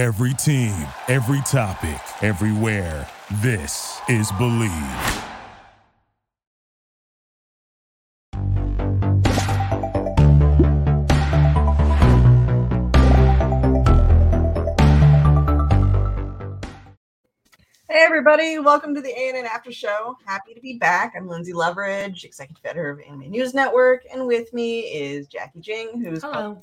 Every team, every topic, everywhere. This is Believe. Hey everybody, welcome to the ANN After Show. Happy to be back. I'm Lynzee Loveridge, executive editor of Anime News Network, and with me is Jacki Jing, who's Hello.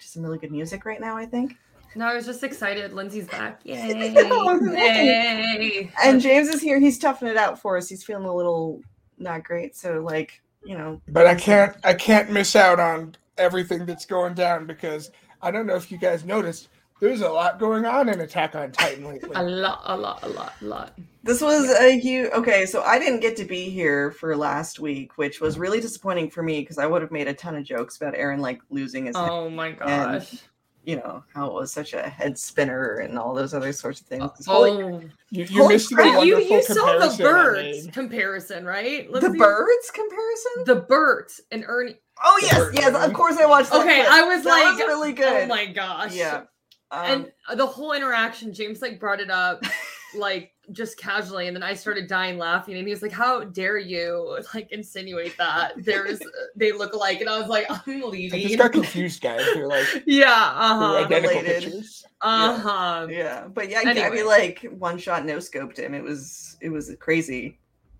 to some really good music right now, I think. No, I was just excited. Lynzee's back. Yay. Oh, know. Yay. And James is here. He's toughing it out for us. He's feeling a little not great. So like, you know, but I can't I can't miss out on everything that's going down because I don't know if you guys noticed there's a lot going on in Attack on Titan lately. a lot, a lot, a lot, a lot. this was a huge okay, so I didn't get to be here for last week, which was really disappointing for me because I would have made a ton of jokes about Eren like losing his oh head, Oh my gosh. You know, how it was such a head spinner and all those other sorts of things. This whole- Oh, You, you Holy missed the crap, you, you saw the comparison I birds comparison, right? the Lynzee? birds comparison? The birds and Ernie. Oh yes, bird, yes, of course I watched that. Okay, clip. I was That like, was really good. Oh my gosh. Yeah. Um, and the whole interaction, James like brought it up like just casually, and then I started dying laughing, and he was like, "How dare you like insinuate that there's they look alike?" And I was like, "I'm I leaving." just got confused, guys. They're like yeah, uh huh, identical related. pictures. uh huh. yeah, but yeah, I Anyway. mean, like one shot no scoped him. It was it was crazy.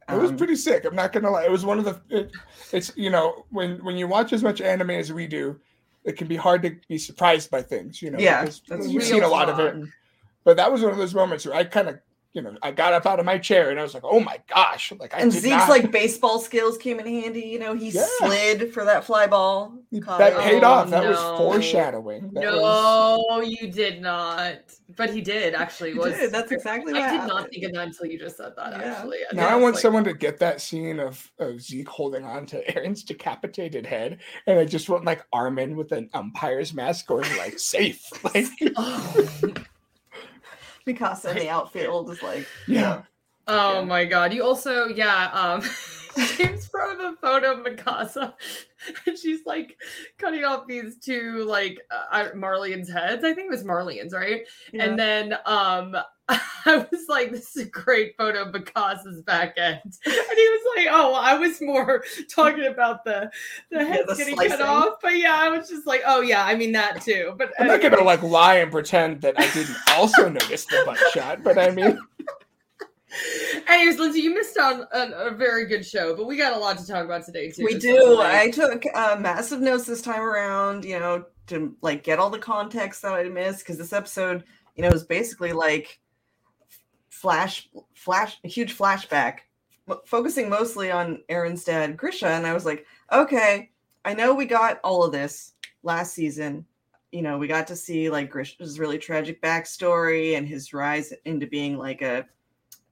It was Um, pretty sick. I'm not gonna lie. It was one of the. It, it's you know when when you watch as much anime as we do, it can be hard to be surprised by things. You know. Yeah, because that's we've seen a lot of it. talk. But that was one of those moments where I kind of you know I got up out of my chair and I was like, oh my gosh! Like I And did Zeke's not- like baseball skills came in handy. You know, he Yeah. slid for that fly ball. that it. paid Oh, off. That was oh, foreshadowing. That was- No, you did not. But he did actually. He Was did, that's exactly what I did not think of that until you just said that. Yeah. Actually, And Now I want like, someone to get that scene of, of Zeke holding on to Eren's decapitated head, and I just want like Armin with an umpire's mask going like safe. Like Oh, Mikasa in the outfield is like, yeah. oh Yeah. my god! You also, yeah. Um, James from the photo of Mikasa, and she's like cutting off these two like uh, Marleyan's heads. I think it was Marleyan's, right? yeah. And then um I was like, this is a great photo of Picasso's back end. And he was like, oh, I was more talking about the the heads the getting slicing. cut off. But yeah, I was just like, oh yeah, I mean that too. But I'm not gonna like lie and pretend that I didn't also notice the butt shot, but I mean, Anyways, Lynzee, you missed on a, a very good show, but we got a lot to talk about today too. we do. I took uh, massive notes this time around, you know, to like get all the context that I missed because this episode, you know, was basically like flash, flash, a huge flashback, focusing mostly on Eren's dad, Grisha, and I was like, okay, I know we got all of this last season. You know, we got to see like Grisha's really tragic backstory and his rise into being like a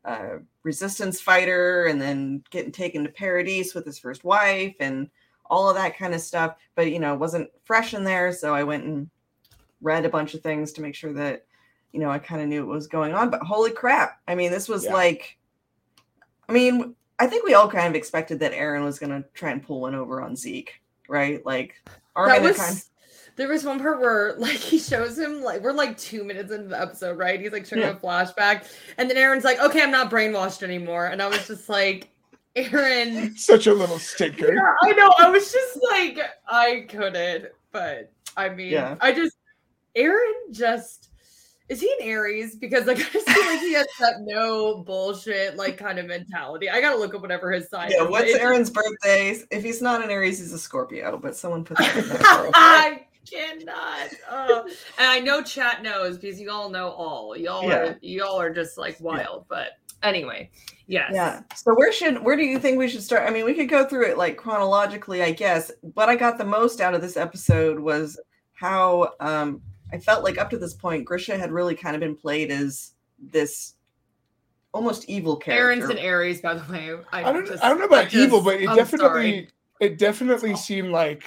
uh, resistance fighter and then getting taken to Paradise with his first wife and all of that kind of stuff. But you know, wasn't fresh in there, so I went and read a bunch of things to make sure that you know I kind of knew what was going on. But holy crap! I mean, this was Yeah. like, I mean, I think we all kind of expected that Eren was going to try and pull one over on Zeke, right? Like, that was kind there was one part where like he shows him like we're like two minutes into the episode, right? He's like showing Yeah. a flashback, and then Eren's like, "Okay, I'm not brainwashed anymore," and I was just like, "Eren." such a little stinker. Yeah, I know. I was just like, I couldn't, but I mean, Yeah. I just Eren just is he an Aries? Because like I just feel like he has that no bullshit like kind of mentality. I gotta look up whatever his sign. yeah. is, What's it's- Eren's birthday? If he's not an Aries, he's a Scorpio. But someone put that in there. I cannot. Uh, and I know chat knows because you all know all. Y'all Yeah. are y'all are just like wild. But anyway, yes. Yeah. So where should where do you think we should start? I mean, we could go through it like chronologically, I guess. What I got the most out of this episode was how um I felt like up to this point, Grisha had really kind of been played as this almost evil character. Eren's an Aries, by the way. I, I don't just- I don't know about I evil, but it I'm definitely sorry. it definitely seemed like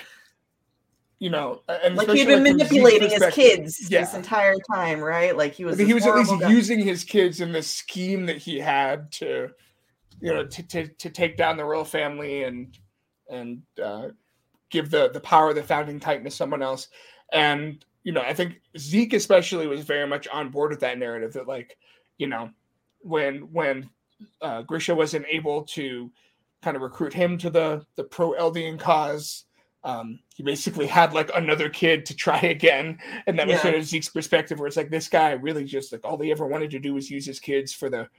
you know, and like he'd been from Zeke's manipulating his perspective. kids this entire time, right? Like he was. I think he was at least guy. using his kids in the scheme that he had to, you know, to, to, to take down the royal family and and uh, give the the power of the founding titan to someone else. And you know, I think Zeke especially was very much on board with that narrative that like, you know, when when uh, Grisha wasn't able to kind of recruit him to the the pro Eldian cause. Um, he basically had like another kid to try again, and that was Yeah. sort of Zeke's perspective, where it's like this guy really just like all he ever wanted to do was use his kids for the to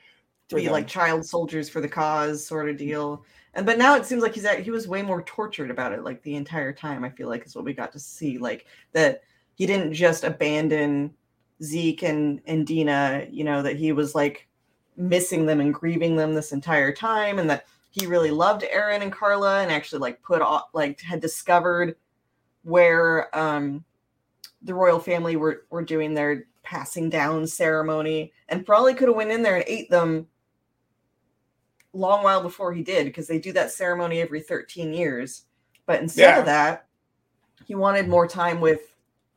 for be the- like child soldiers for the cause sort of deal. And but now it seems like he's at, he was way more tortured about it like the entire time. I feel like is what we got to see like that he didn't just abandon Zeke and and Dina, you know, that he was like missing them and grieving them this entire time and that he really loved Eren and Carla and actually like put off like had discovered where um the royal family were were doing their passing down ceremony and probably could have went in there and ate them long while before he did because they do that ceremony every 13 years but instead Yeah. of that he wanted more time with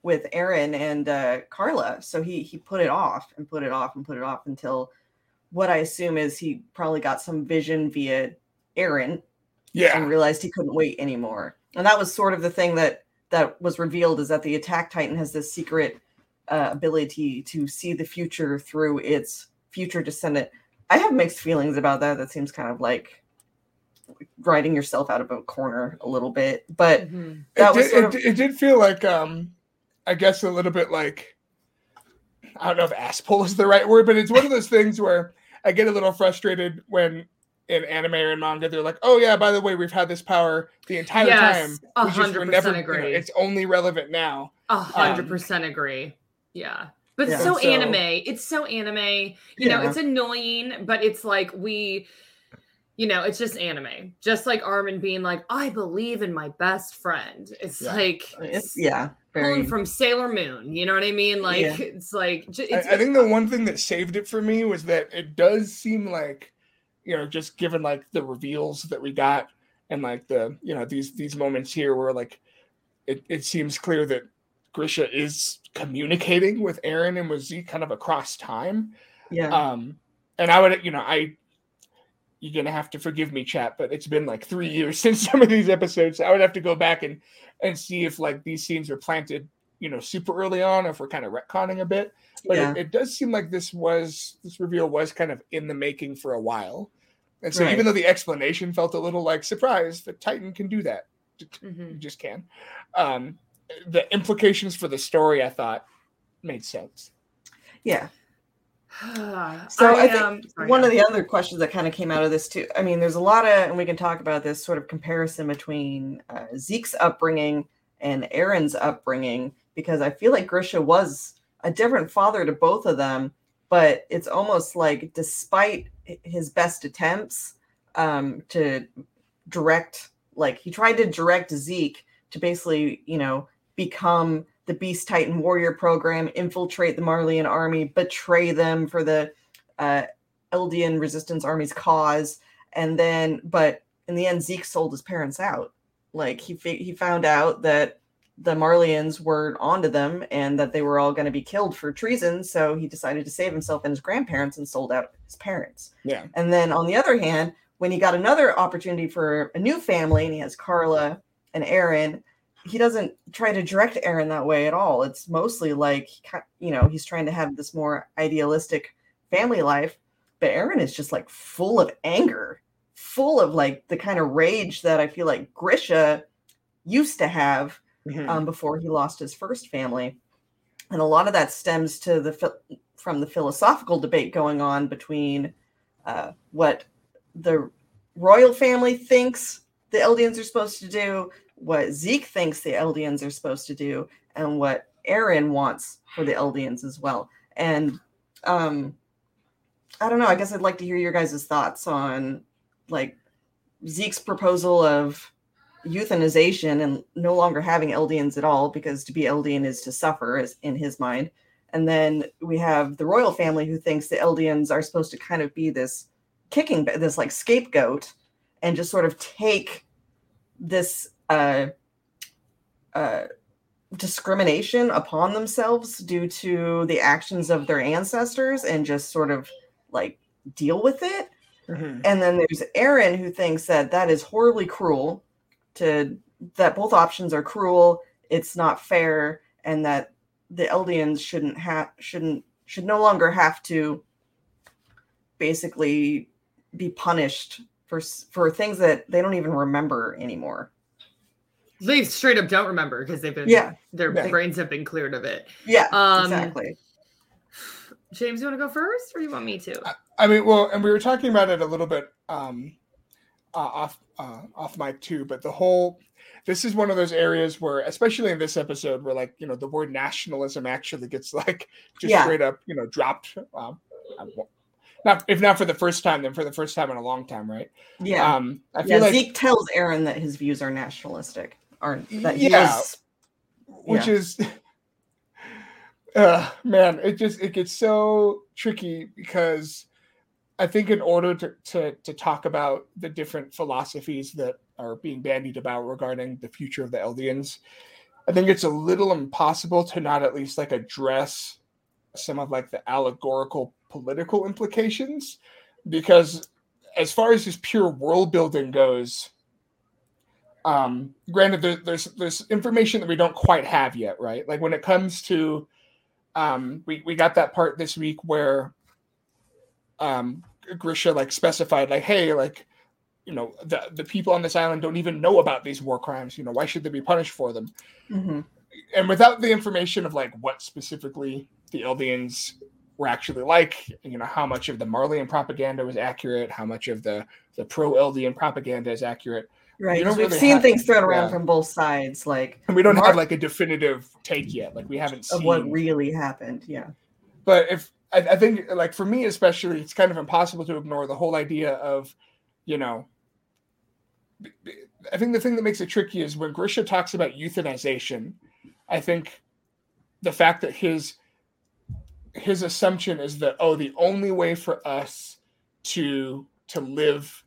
with eren and uh carla so he he put it off and put it off and put it off until what i assume is he probably got some vision via eren yeah and realized he couldn't wait anymore. And that was sort of the thing that that was revealed is that the attack titan has this secret uh, ability to see the future through its future descendant. I have mixed feelings about that. That seems kind of like writing yourself out of a corner a little bit, but Mhm. that it, was did, sort it, of did- it did feel like um i guess a little bit like i don't know if ass pull is the right word but it's one of those things where i get a little frustrated when in anime or in manga they're like oh yeah by the way we've had this power the entire Yes, time a we just were hundred never- percent you know, agree. it's only relevant now A hundred Um, percent agree. Yeah. But Yeah. so, So- anime. It's so anime. You know, it's annoying, but it's like we, you know, it's just anime. Just like Armin being like, I believe in my best friend. It's Yeah. like it's yeah, pulling very from Sailor Moon. You know what I mean? Like Yeah. it's like it's, I think the one thing that saved it for me was that it does seem like you know just given like the reveals that we got and like the you know these these moments here where like it, it seems clear that grisha is communicating with eren and with zeke kind of across time yeah. um and i would you know i you're gonna have to forgive me chat but it's been like three years since some of these episodes i would have to go back and and see if like these scenes were planted you know super early on or if we're kind of retconning a bit but yeah. it, it does seem like this was this reveal was kind of in the making for a while and so Right. even though the explanation felt a little like surprise the titan can do that you Mhm. just can um the implications for the story i thought made sense yeah. So I, I think um, sorry, one yeah. of the other questions that kind of came out of this too. I mean, there's a lot of, and we can talk about this sort of comparison between uh, Zeke's upbringing and Eren's upbringing, because I feel like Grisha was a different father to both of them, but it's almost like despite his best attempts um, to direct, like he tried to direct Zeke to basically, you know, become the Beast Titan Warrior program, infiltrate the Marleyan army, betray them for the uh, Eldian Resistance Army's cause, and then, but in the end, Zeke sold his parents out. Like he he found out that the Marleyans were onto them and that they were all going to be killed for treason, so he decided to save himself and his grandparents and sold out his parents. yeah And then on the other hand, when he got another opportunity for a new family and he has Carla and Eren, he doesn't try to direct Eren that way at all. It's mostly like, you know, he's trying to have this more idealistic family life, but Eren is just like full of anger, full of like the kind of rage that I feel like Grisha used to have Mhm. um, before he lost his first family, and a lot of that stems to the from the philosophical debate going on between uh, what the royal family thinks the Eldians are supposed to do, what Zeke thinks the Eldians are supposed to do, and what Eren wants for the Eldians as well. And um, I don't know. I guess I'd like to hear your guys' thoughts on like Zeke's proposal of euthanization and no longer having Eldians at all, because to be Eldian is to suffer, as in his mind. And then we have the royal family who thinks the Eldians are supposed to kind of be this kicking, this like scapegoat, and just sort of take this uh, uh, discrimination upon themselves due to the actions of their ancestors and just sort of like deal with it. Mhm. And then there's Eren who thinks that that is horribly cruel to that both options are cruel, it's not fair and that the Eldians shouldn't have shouldn't should no longer have to basically be punished for for things that they don't even remember anymore. They straight up don't remember because they've been Yeah. their Yeah. brains have been cleared of it. Yeah, Um, exactly. James, you want to go first, or you want me to? I mean, well, and we were talking about it a little bit um, uh, off uh, off mic too, but the whole this is one of those areas where, especially in this episode, where like you know the word nationalism actually gets like just Yeah. straight up you know dropped. Um, won't- not if not for the first time, then for the first time in a long time, right? Yeah. Um, I feel yeah, like Zeke tells Eren that his views are nationalistic, or that Yeah. is. which Yeah. is uh man it just it gets so tricky because i think in order to, to to talk about the different philosophies that are being bandied about regarding the future of the eldians i think it's a little impossible to not at least like address some of like the allegorical political implications because as far as just pure world building goes um granted there, there's there's information that we don't quite have yet right? Like when it comes to um we, we got that part this week where um grisha like specified like hey like you know the the people on this island don't even know about these war crimes. You know why should they be punished for them? Mhm. and without the information of like what specifically the Eldians were actually like, you know, how much of the marleyan propaganda was accurate, how much of the the pro Eldian propaganda is accurate, Right. don't 'cause We've really seen have- things thrown around yeah. from both sides, like and we don't Mar- have like a definitive take yet. Like we haven't of seen. what really happened. Yeah. but if I, I think like for me especially, it's kind of impossible to ignore the whole idea of, you know. I think the thing that makes it tricky is when Grisha talks about euthanization. I think the fact that his his assumption is that oh the only way for us to to live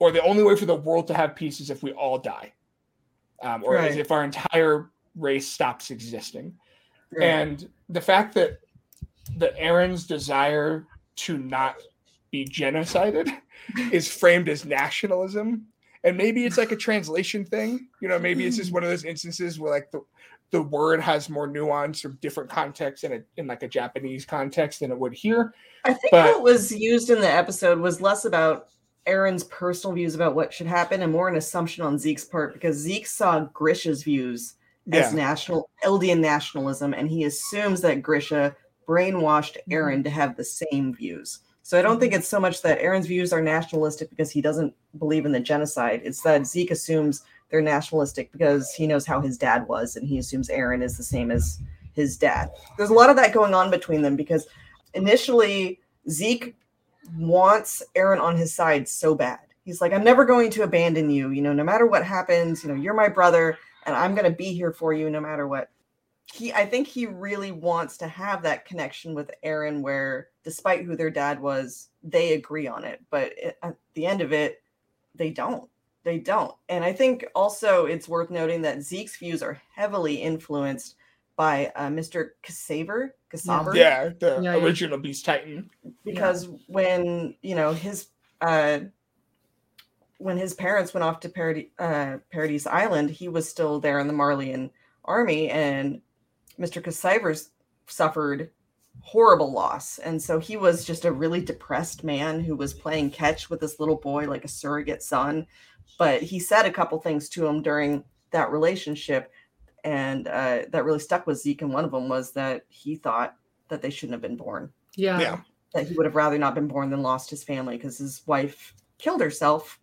or the only way for the world to have peace is if we all die um, or is Right. if our entire race stops existing Right. and the fact that that Eren's desire to not be genocided is framed as nationalism and maybe it's like a translation thing you know maybe it's just one of those instances where like the the word has more nuance or different context in a in like a Japanese context than it would here. I think but- it was used in the episode was less about Eren's personal views about what should happen and more an assumption on Zeke's part because Zeke saw Grisha's views as Yeah. national Eldian nationalism and he assumes that Grisha brainwashed mm-hmm. Eren to have the same views. So I don't think mm-hmm. it's so much that Eren's views are nationalistic because he doesn't believe in the genocide. It's that Zeke assumes they're nationalistic because he knows how his dad was and he assumes Eren is the same as his dad. There's a lot of that going on between them because initially Zeke wants Eren on his side so bad. He's like, I'm never going to abandon you. You know, no matter what happens, you know, you're my brother and I'm going to be here for you no matter what. He, I think he really wants to have that connection with Eren where, despite who their dad was, they agree on it. But at the end of it, they don't. They don't. And I think also it's worth noting that Zeke's views are heavily influenced by uh, Mr. Ksaver. Ksaver Yeah, the Yeah, yeah. original Beast Titan. because when you know his uh when his parents went off to Paradi- uh, Paradise Island, he was still there in the Marleyan army, and Mr. Cassivers suffered horrible loss, and so he was just a really depressed man who was playing catch with this little boy like a surrogate son. But he said a couple things to him during that relationship, and uh, that really stuck with Zeke. And one of them was that he thought that they shouldn't have been born Yeah. Yeah. that he would have rather not been born than lost his family because his wife killed herself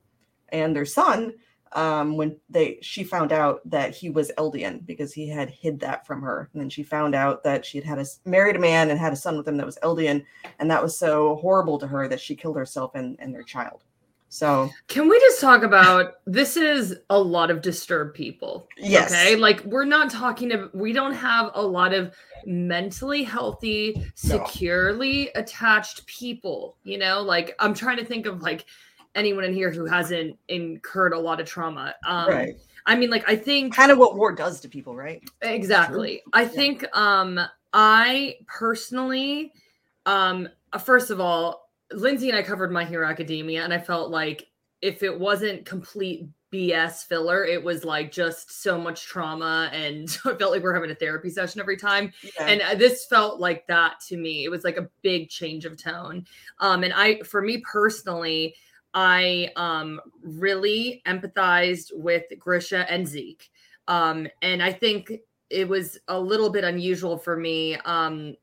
and their son um, when they she found out that he was Eldian because he had hid that from her and then she found out that she had had a, married a man and had a son with him that was Eldian and that was so horrible to her that she killed herself and, and their child so Can we just talk about this is a lot of disturbed people. yes Okay. Like we're not talking to we don't have a lot of mentally healthy, securely attached people, you know? Like I'm trying to think of like anyone in here who hasn't incurred a lot of trauma. Um right I mean like I think kind of what war does to people right Exactly. I think um I personally um first of all, Lynzee and I covered My Hero Academia and I felt like if it wasn't complete BS filler. It was like just so much trauma, and I felt like we're having a therapy session every time. Yeah. And uh, this felt like that to me. It was like a big change of tone. Um, and I, for me personally, I um really empathized with Grisha and Zeke. Um, and I think it was a little bit unusual for me, um,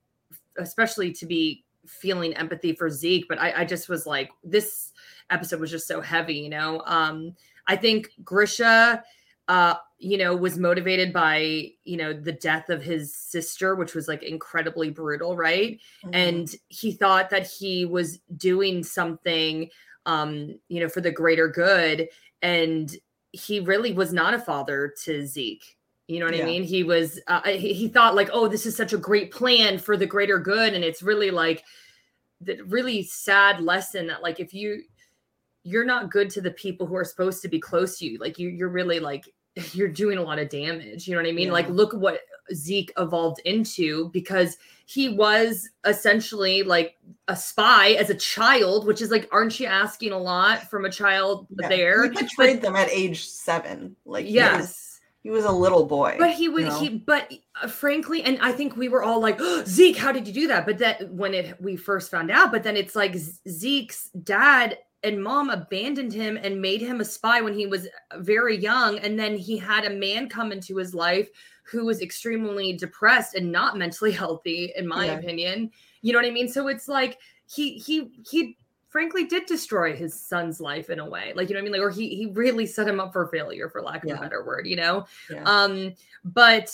especially to be feeling empathy for Zeke. But I, I just was like, this episode was just so heavy, you know. Um, I think Grisha, uh, you know, was motivated by you know the death of his sister, which was like incredibly brutal, right? Mhm. And he thought that he was doing something, um, you know, for the greater good, and he really was not a father to Zeke. You know what Yeah. I mean? He was. Uh, he, he thought like, oh, this is such a great plan for the greater good, and it's really like the really sad lesson that like if you you're not good to the people who are supposed to be close to you, like you you're really like you're doing a lot of damage. You know what I mean? Like look what Zeke evolved into because he was essentially like a spy as a child, which is like, aren't you asking a lot from a child Yeah. there? He betrayed them at age seven. Like Yes. He was a little boy. But he would you know? he but uh, frankly and I think we were all like Zeke how did you do that but that when it we first found out but then it's like Zeke's dad and mom abandoned him and made him a spy when he was very young and then he had a man come into his life who was extremely depressed and not mentally healthy in my Yeah. opinion you know what I mean so it's like he he he frankly did destroy his son's life in a way like you know what I mean like or he he really set him up for failure for lack of Yeah. a better word you know Yeah. um, but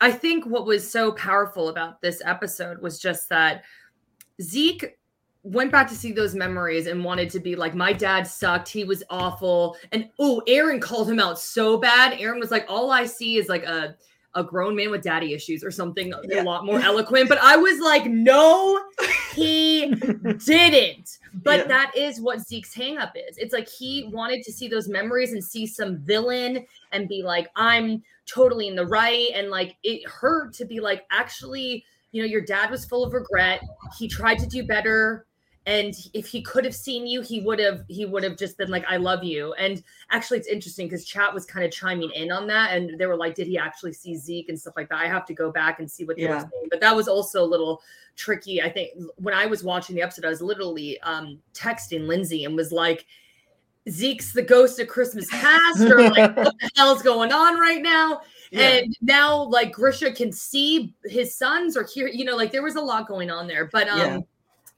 I think what was so powerful about this episode was just that Zeke went back to see those memories and wanted to be like, my dad sucked. He was awful. And oh, Eren called him out so bad. Eren was like, all I see is like a a grown man with daddy issues or something Yeah. a lot more eloquent. But I was like, no, he didn't. But Yeah. that is what Zeke's hangup is. It's like he wanted to see those memories and see some villain and be like, I'm totally in the right. And like it hurt to be like, actually, you know, your dad was full of regret. He tried to do better. And if he could have seen you, he would have he would have just been like, I love you. And actually it's interesting because chat was kind of chiming in on that. And they were like, Did he actually see Zeke and stuff like that? I have to go back and see what they were saying. But that was also a little tricky. I think when I was watching the episode, I was literally um texting Lynzee and was like, Zeke's the ghost of Christmas past, or like what the hell's going on right now? Yeah. And now like Grisha can see his sons or hear, you know, like there was a lot going on there. But um Yeah.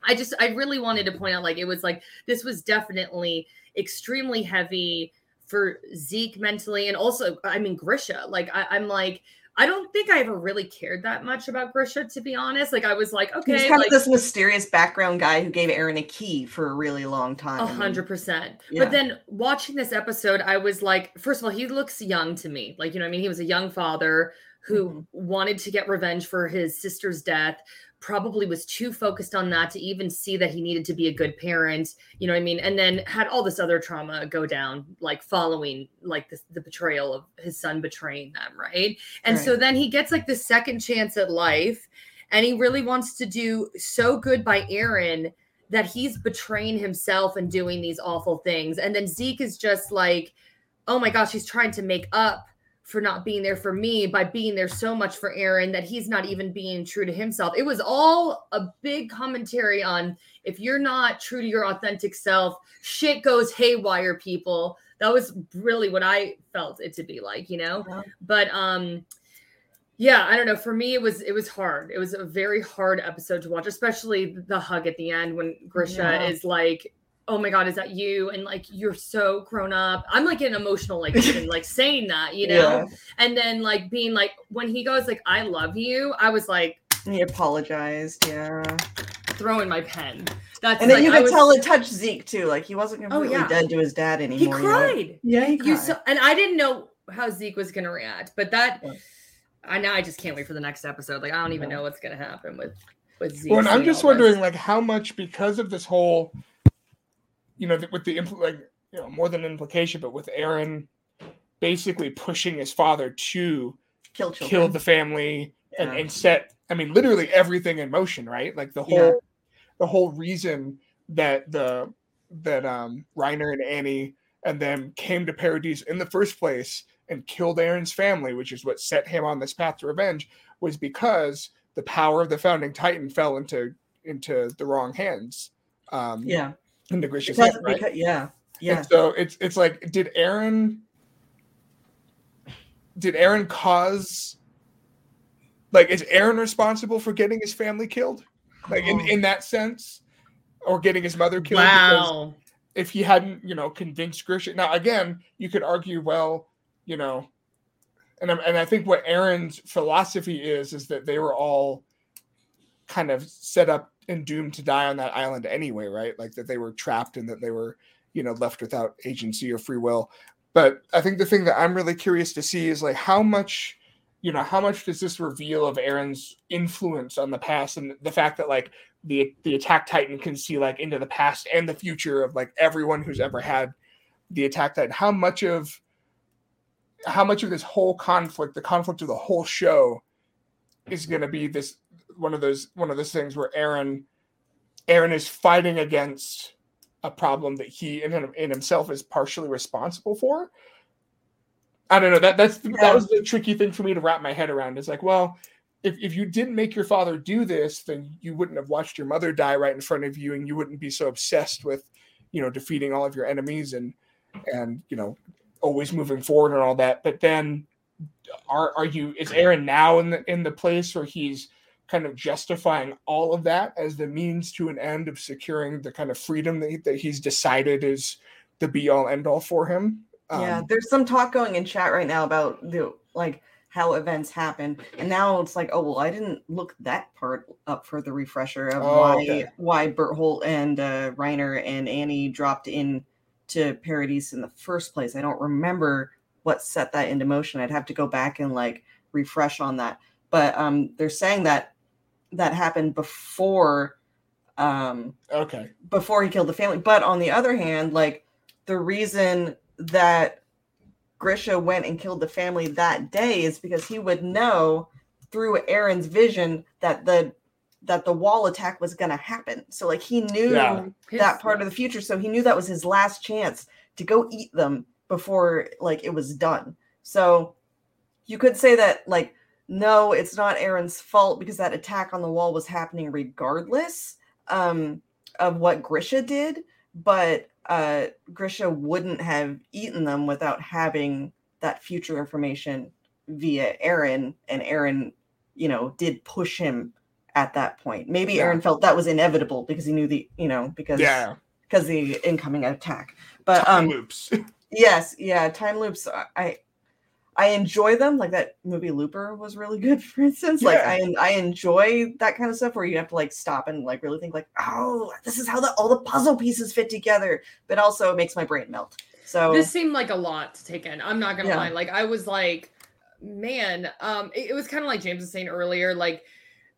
I just I really wanted to point out like it was like this was definitely extremely heavy for Zeke mentally and also I mean Grisha. Like I, I'm like I don't think I ever really cared that much about Grisha to be honest. Like I was like, okay, kind like of this mysterious background guy who gave Eren a key for a really long time. A hundred percent. But then watching this episode, I was like, first of all, he looks young to me. Like, you know what I mean? He was a young father who Mhm. wanted to get revenge for his sister's death, probably was too focused on that to even see that he needed to be a good parent. You know what I mean? And then had all this other trauma go down, like following like this, the betrayal of his son betraying them, right? And so then he gets like the second chance at life and he really wants to do so good by Eren that he's betraying himself and doing these awful things. And then Zeke is just like, oh my gosh, he's trying to make up for not being there for me by being there so much for Eren that he's not even being true to himself. It was all a big commentary on if you're not true to your authentic self, shit goes haywire, people. That was really what I felt it to be like, you know? Yeah. But um yeah, I don't know. For me, it was it was hard. It was a very hard episode to watch, especially the hug at the end when Grisha Yeah. is like, "Oh my god, is that you?" And like, you're so grown up. I'm like an emotional, like even like saying that, you know. Yeah. And then like being like, when he goes like, "I love you," I was like he apologized. Yeah. throwing my pen. That's And then like, you could was- tell it touched Zeke too. Like he wasn't oh, completely yeah. dead to his dad anymore. he you know? cried. Yeah, he You cried. saw, and I didn't know how Zeke was gonna react, but that Yeah. I now I just can't wait for the next episode. Like I don't even Yeah. know what's gonna happen with with Zeke. Well, and I'm just all this. wondering, like, how much because of this whole, you know, with the impl- like, you know, more than an implication, but with Eren basically pushing his father to kill children. kill the family and, Yeah. and set, I mean, literally everything in motion, right? Like the whole, Yeah. the whole reason that the that um Reiner and Annie and then came to Paradise in the first place and killed Eren's family, which is what set him on this path to revenge, was because the power of the founding Titan fell into into the wrong hands. Um, Yeah. Into Grisha's Because, hand, right? because, yeah. Yeah. And so it's it's like, did Eren did Eren cause like is Eren responsible for getting his family killed? Like in, Oh. in that sense? Or getting his mother killed? Because Wow. if he hadn't, you know, convinced Grisha. Now again, you could argue, well, you know, and I'm, and I think what Eren's philosophy is is that they were all kind of set up and doomed to die on that island anyway, right? Like that they were trapped and that they were, you know, left without agency or free will. But I think the thing that I'm really curious to see is like how much, you know, how much does this reveal of Eren's influence on the past and the fact that like the the attack titan can see like into the past and the future of like everyone who's ever had the attack titan. How much of how much of this whole conflict, the conflict of the whole show, is going to be this one of those one of those things where Eren Eren is fighting against a problem that he in, in himself is partially responsible for. I don't know that that's Yeah. that was the tricky thing for me to wrap my head around. It's like, well, if, if you didn't make your father do this, then you wouldn't have watched your mother die right in front of you, and you wouldn't be so obsessed with, you know, defeating all of your enemies and and you know always moving forward and all that. But then, are are you is Eren now in the in the place where he's kind of justifying all of that as the means to an end of securing the kind of freedom that, he, that he's decided is the be all end all for him? yeah, Um, there's some talk going in chat right now about the like how events happen, and now it's like, oh well, I didn't look that part up for the refresher of Oh, why okay. why Bertholdt and uh, Reiner and Annie dropped in to Paradise in the first place. I don't remember what set that into motion. I'd have to go back and like refresh on that. But um, they're saying that that happened before um okay. before he killed the family. But on the other hand, like the reason that Grisha went and killed the family that day is because he would know through Eren's vision that the that the wall attack was going to happen. So like he knew Yeah. that part of the future. So he knew that was his last chance to go eat them before like it was done. So you could say that like no, it's not Eren's fault because that attack on the wall was happening regardless um, of what Grisha did, but uh, Grisha wouldn't have eaten them without having that future information via Eren, and Eren, you know, did push him at that point. Maybe Yeah. Eren felt that was inevitable because he knew the, you know, because Yeah. because the incoming attack. But Time um, loops. yes, yeah, time loops. I- I enjoy them. Like that movie Looper was really good, for instance. Like I I enjoy that kind of stuff where you have to like stop and like really think like, oh, this is how the all the puzzle pieces fit together. But also it makes my brain melt. So This seemed like a lot to take in. I'm not gonna Yeah. lie. Like I was like, man, um, it, it was kind of like James was saying earlier, like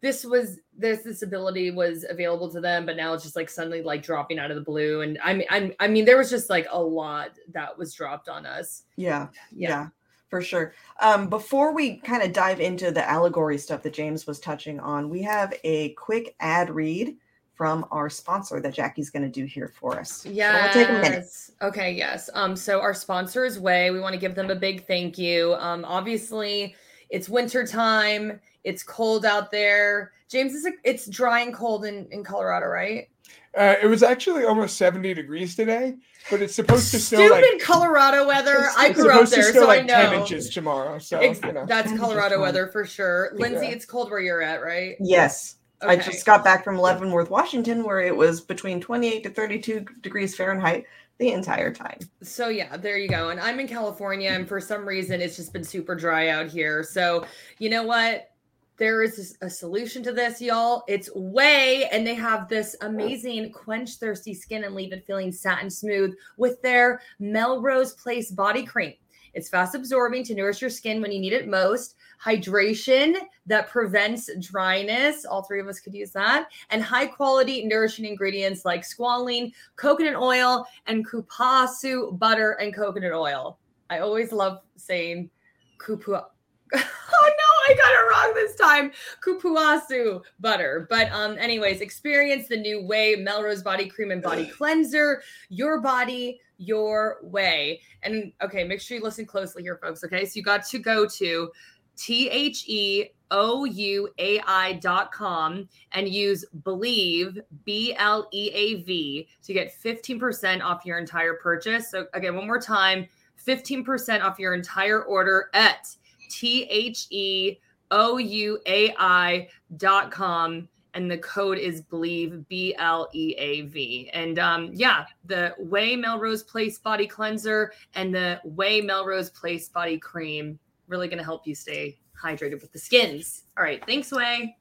this was this this ability was available to them, but now it's just like suddenly like dropping out of the blue. And I mean, I, I mean, there was just like a lot that was dropped on us. yeah, yeah, for sure. Um, before we kind of dive into the allegory stuff that James was touching on, we have a quick ad read from our sponsor that Jacki's going to do here for us. So Yeah. it'll take a minute. Okay, yes. Um, so our sponsor is OUAI. We want to give them a big thank you. Um, obviously it's winter time, it's cold out there. James is it's dry and cold in, in Colorado, right? Uh, it was actually almost 70 degrees today, but it's supposed to snow Stupid like Colorado weather. It's- I grew up supposed to there, snow so like I know. 10 inches tomorrow. So Ex- you know. That's Colorado weather for sure. Lynzee, Yeah. it's cold where you're at, right? Yes. I just got back from Leavenworth, Washington, where it was between 28 to 32 degrees Fahrenheit the entire time. So yeah, there you go. And I'm in California, and for some reason, it's just been super dry out here. So you know what? There is a solution to this, y'all. It's OUAI, and they have this amazing quench thirsty skin and leave it feeling satin smooth with their Melrose Place body cream. It's fast absorbing to nourish your skin when you need it most. Hydration that prevents dryness. All three of us could use that. And high quality nourishing ingredients like squalene, coconut oil, and cupuaçu butter and coconut oil. I always love saying kupu. oh no, I got it wrong this time. Cupuaçu butter. But um, anyways, experience the new OUAI Melrose body cream and body cleanser. Your body, your way. And okay, make sure you listen closely here, folks. Okay, so you got to go to T H E O U A I dot com and use believe B L E A V, to get 15% off your entire purchase. So, again, one more time 15% off your entire order at T H E O U A I dot com. And the code is Believe, B L E A V. And um, yeah, the OUAI Melrose Place Body Cleanser and the OUAI Melrose Place Body Cream really going to help you stay hydrated with the skins. All right. Thanks, OUAI.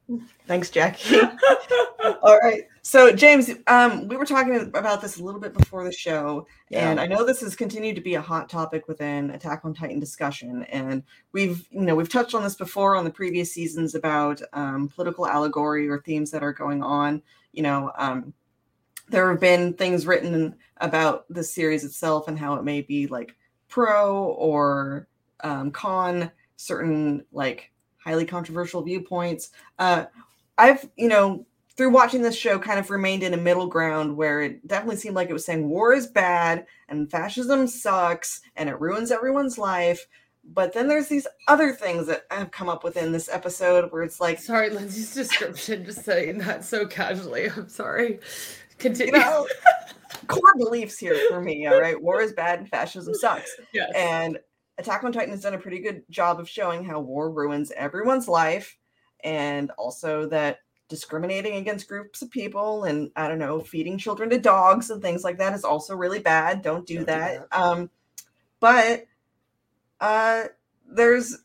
Thanks, Jacki. All right. So, James, um, we were talking about this a little bit before the show, Yeah. and I know this has continued to be a hot topic within Attack on Titan discussion. And we've, you know, we've touched on this before on the previous seasons about um, political allegory or themes that are going on. You know, um, there have been things written about the series itself and how it may be like pro or um, con certain like highly controversial viewpoints. Uh, I've, you know, through watching this show, kind of remained in a middle ground where it definitely seemed like it was saying war is bad and fascism sucks and it ruins everyone's life. But then there's these other things that have come up within this episode where it's like, Sorry, Lynzee's description, just saying that so casually. I'm sorry. you Continue. know, core beliefs here for me. All right, war is bad and fascism sucks. yes. And Attack on Titan has done a pretty good job of showing how war ruins everyone's life and also that discriminating against groups of people and I don't know, feeding children to dogs and things like that is also really bad. Don't do Don't do that. Um but uh there's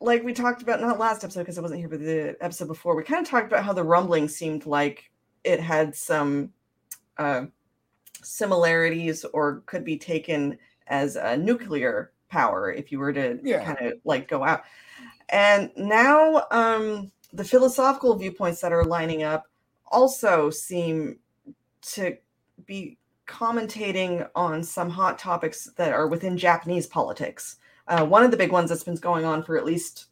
like we talked about not last episode because I wasn't here but the episode before. We kind of talked about how the rumbling seemed like it had some uh similarities or could be taken as a nuclear power if you were to Yeah. kind of like go out. And now um the philosophical viewpoints that are lining up also seem to be commentating on some hot topics that are within Japanese politics. Uh, one of the big ones that's been going on for at least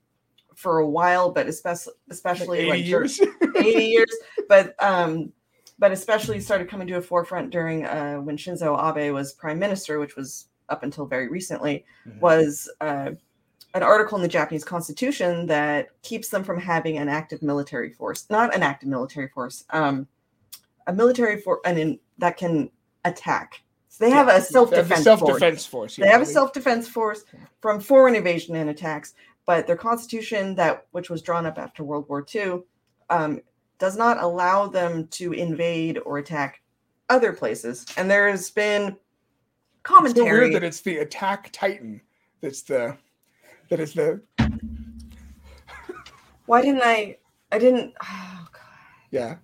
for a while, but especially especially 80 like dur- years. 80 years, but um, but especially started coming to a forefront during uh, when Shinzo Abe was prime minister, which was up until very recently, Mhm. was uh, an article in the Japanese constitution that keeps them from having an active military force, not an active military force, um, a military force, and in, that can attack. So they have Yeah, a self defense force. force. They yeah, have a self defense force from foreign invasion and attacks, but their constitution, that which was drawn up after World War II, um, does not allow them to invade or attack other places. And there's been It's so weird that it's the attack titan that's the that is the Why didn't I? I didn't. Oh God, yeah.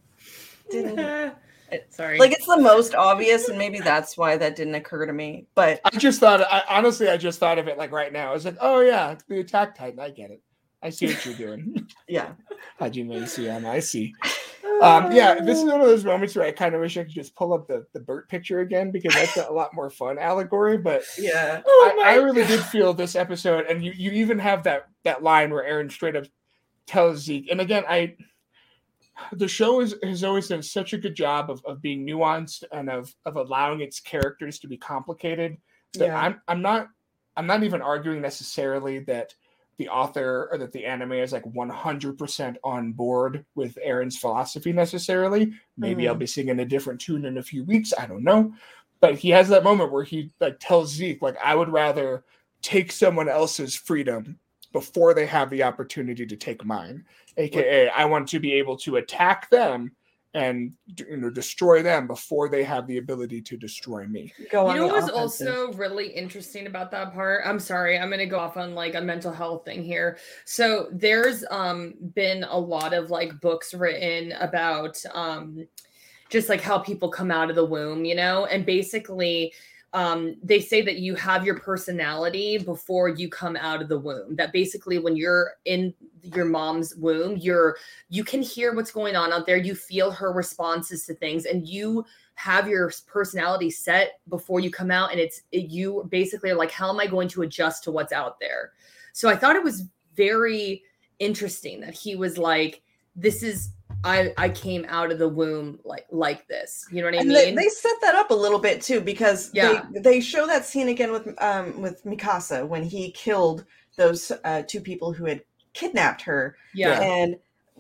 didn't. Sorry. Like it's the most obvious, and maybe that's why that didn't occur to me. But I just thought I honestly I just thought of it like right now. I was like, oh yeah, the attack titan. I get it. I see what you're doing. yeah, Hajime Isayama, I see. Um, yeah, this is one of those moments where I kind of wish I could just pull up the, the Burt picture again because that's a lot more fun allegory. But yeah. oh I, I really did feel this episode, and you, you even have that that line where Eren straight up tells Zeke, and again, I the show is, has always done such a good job of, of being nuanced and of of allowing its characters to be complicated. That Yeah. I'm I'm not I'm not even arguing necessarily that the author or that the anime is like 100% on board with Eren's philosophy necessarily. Maybe I'll mm-hmm. be singing a different tune in a few weeks. I don't know. But he has that moment where he like tells Zeke, like, I would rather take someone else's freedom before they have the opportunity to take mine. AKA, I want to be able to attack them and you know destroy them before they have the ability to destroy me. Go You know the what was also really interesting about that part? I'm sorry, I'm gonna go off on like a mental health thing here. So there's um been a lot of like books written about um just like how people come out of the womb, you know, and basically um they say that you have your personality before you come out of the womb. That basically when you're in your mom's womb you're you can hear what's going on out there. You feel her responses to things and you have your personality set before you come out and it's it, you basically are like how am i going to adjust to what's out there? So i thought it was very interesting that he was like this is I I came out of the womb like like this. You know what I And mean? they, they set that up a little bit too because Yeah. they, they show that scene again with um with Mikasa when he killed those uh, two people who had kidnapped her yeah. and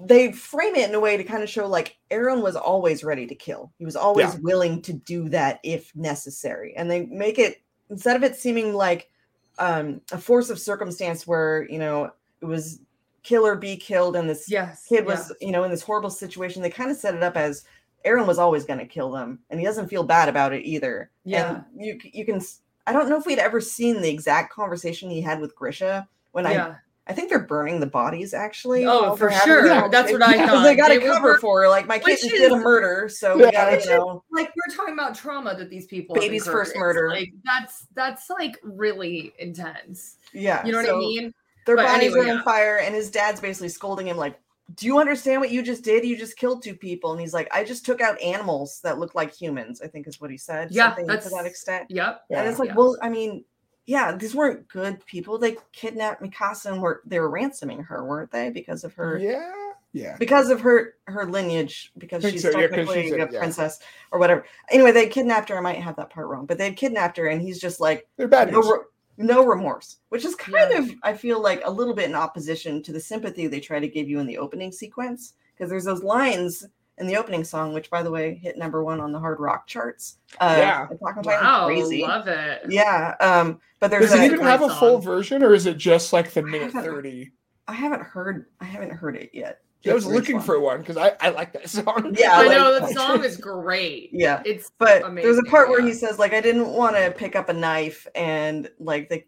they frame it in a way to kind of show like Eren was always ready to kill. He was always Yeah. willing to do that if necessary. And they make it instead of it seeming like um a force of circumstance where, you know, it was kill or be killed and this Yes. kid yeah. was, you know, in this horrible situation. They kind of set it up as Eren was always going to kill them and he doesn't feel bad about it either. Yeah. And you you can i don't know if we'd ever seen the exact conversation he had with Grisha when I yeah. I think they're burning the bodies actually. Oh, for sure. the That's what I conversation. thought. They got They were cover bur- for like my kitten did a murder, so Yeah. we gotta is- know. like we're talking about trauma that these people Baby's first murder. Like that's that's like really intense. Yeah, You know what I mean? Their But bodies anyway, are on yeah. fire, and his dad's basically scolding him like, "Do you understand what you just did? You just killed two people." And he's like, "I just took out animals that look like humans." I think is what he said. Yeah, something to that extent. Yep. And it's like, Yeah. well, I mean, yeah, these weren't good people. They kidnapped Mikasa and were they were ransoming her, weren't they? Because of her Yeah. Yeah. because of her her lineage, because she's so, yeah, 'cause technically she's a- a, yeah. princess or whatever. Anyway, they kidnapped her. I might have that part wrong, but they kidnapped her, and he's just like They're bad. no, news. re- no remorse, which is kind Yeah. of I feel like a little bit in opposition to the sympathy they try to give you in the opening sequence because there's those lines in the opening song, which by the way hit number one on the hard rock charts. Uh, Yeah. Attack on Titan, Wow, crazy. love it. Yeah, um, but there's Does it a, even great have a full version, or is it just like the I minute thirty? I haven't heard I haven't heard it yet. I was looking one? for one because I, I like that song. Yeah, I like know that. that song is great. Yeah. It's but there's a amazing, part where he says like I didn't want to pick up a knife and like they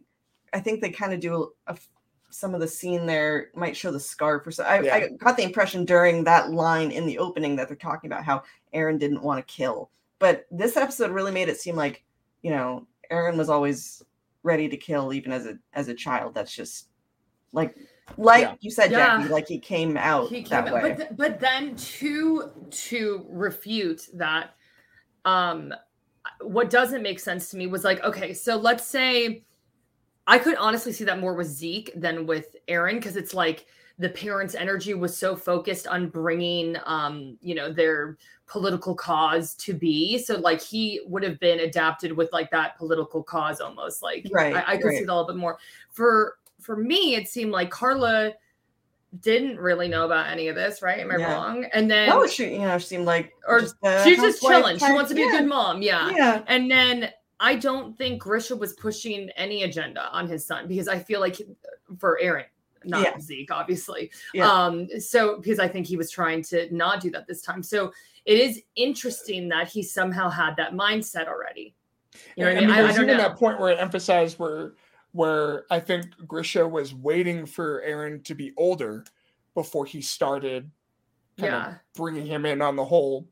I think they kind of do a, f- some of the scene there might show the scarf or so. I, I got the impression during that line in the opening that they're talking about how Eren didn't want to kill. But this episode really made it seem like, you know, Eren was always ready to kill even as a as a child. That's just like like Yeah. you said, Yeah. Jacki, like he came out he came that out, way. but th- but then to to refute that um what doesn't make sense to me was like okay so let's say i could honestly see that more with zeke than with eren because it's like the parents energy was so focused on bringing um you know their political cause to be so like he would have been adapted with like that political cause almost like Right, i, I could see right. that a little bit more for for me it seemed like carla didn't really know about any of this right am i Yeah. wrong and then no, she you know seemed like or just a she's just chilling she wants to be yeah, a good mom yeah Yeah. and then I don't think Grisha was pushing any agenda on his son because I feel like for Eren, not Yeah. Zeke, obviously. Yeah. Um, so because I think he was trying to not do that this time. So it is interesting that he somehow had that mindset already. You know what I mean? I, I don't even know. that point where it emphasized where where I think Grisha was waiting for Eren to be older before he started kind Yeah. of bringing him in on the whole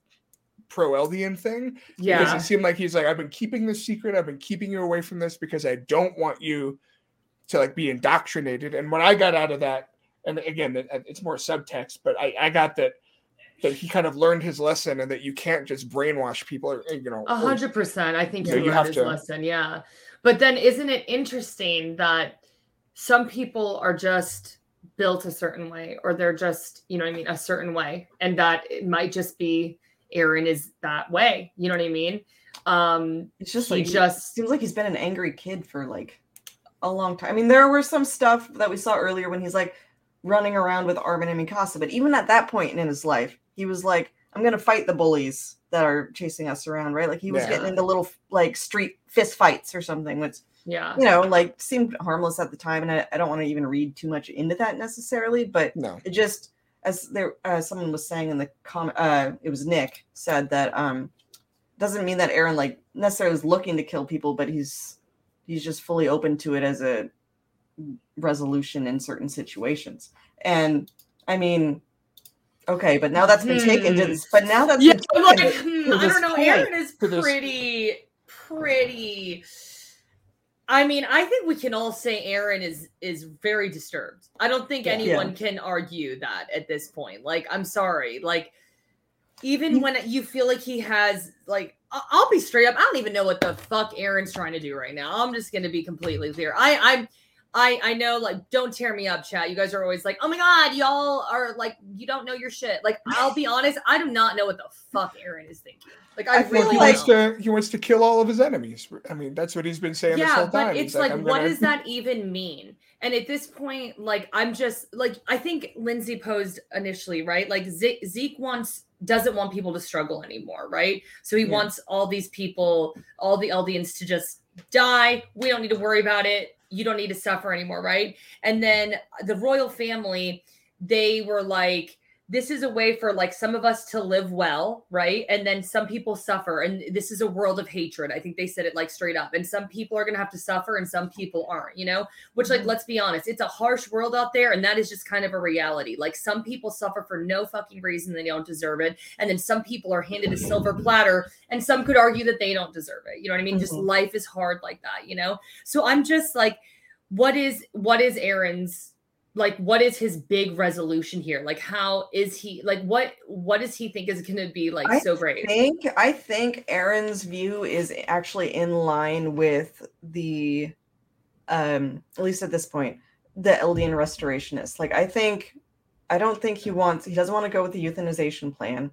pro Eldian thing. Yeah. Because it seemed like he's like, I've been keeping this secret. I've been keeping you away from this because I don't want you to like be indoctrinated. And what I got out of that, and again, it's more subtext, but I, I got that that he kind of learned his lesson and that you can't just brainwash people or you know A hundred percent. I think he you learned have his to- lesson. Yeah. But then isn't it interesting that some people are just built a certain way or they're just, you know what I mean, a certain way. And that it might just be Eren is that way. You know what I mean? Um It's just he like just seems like he's been an angry kid for like a long time. I mean, there were some stuff that we saw earlier when he's like running around with Armin and Mikasa, but even at that point in his life, he was like, "I'm gonna fight the bullies that are chasing us around." Right? Like he was Yeah. getting into little like street fist fights or something, which yeah. you know, like seemed harmless at the time. And I, I don't want to even read too much into that necessarily, but no. it just as there uh, someone was saying in the comment uh it was nick said that um doesn't mean that eren like necessarily is looking to kill people but he's he's just fully open to it as a resolution in certain situations and i mean okay but now that's been taken to Hmm. this but now that's Yeah, been I'm like, hmm, I don't know. point. Eren is pretty, pretty. I mean, I think we can all say Eren is is very disturbed. I don't think Yeah. anyone can argue that at this point. Like, I'm sorry. Like, even when you feel like he has, like, I- I'll be straight up. I don't even know what the fuck Eren's trying to do right now. I'm just going to be completely clear. I, I'm, I I know like don't tear me up, chat. You guys are always like, oh my god, y'all are like you don't know your shit. Like I'll be honest, I do not know what the fuck Eren is thinking. Like I, I really think he wants to he wants to kill all of his enemies. I mean, that's what he's been saying this yeah whole but it's like, I'm what gonna- does that even mean and at this point like i'm just like i think lynzee posed initially right like Ze- zeke wants doesn't want people to struggle anymore right so he Yeah. wants all these people all the eldians to just die we don't need to worry about it you don't need to suffer anymore right? And then the royal family they were like this is a way for like some of us to live well, right? And then some people suffer, and this is a world of hatred. I think they said it like straight up. And some people are gonna have to suffer, and some people aren't, you know. Which, like, Mhm. let's be honest, it's a harsh world out there, and that is just kind of a reality. Like, some people suffer for no fucking reason; they don't deserve it, and then some people are handed a silver platter, and some could argue that they don't deserve it. You know what I mean? Just Mhm. life is hard like that, you know. So I'm just like, what is what is Eren's like what is his big resolution here? Like how is he like what what does he think is going to be like I so great i think I think Eren's view is actually in line with the um at least at this point the Eldian restorationists. Like I think I don't think he wants he doesn't want to go with the euthanization plan,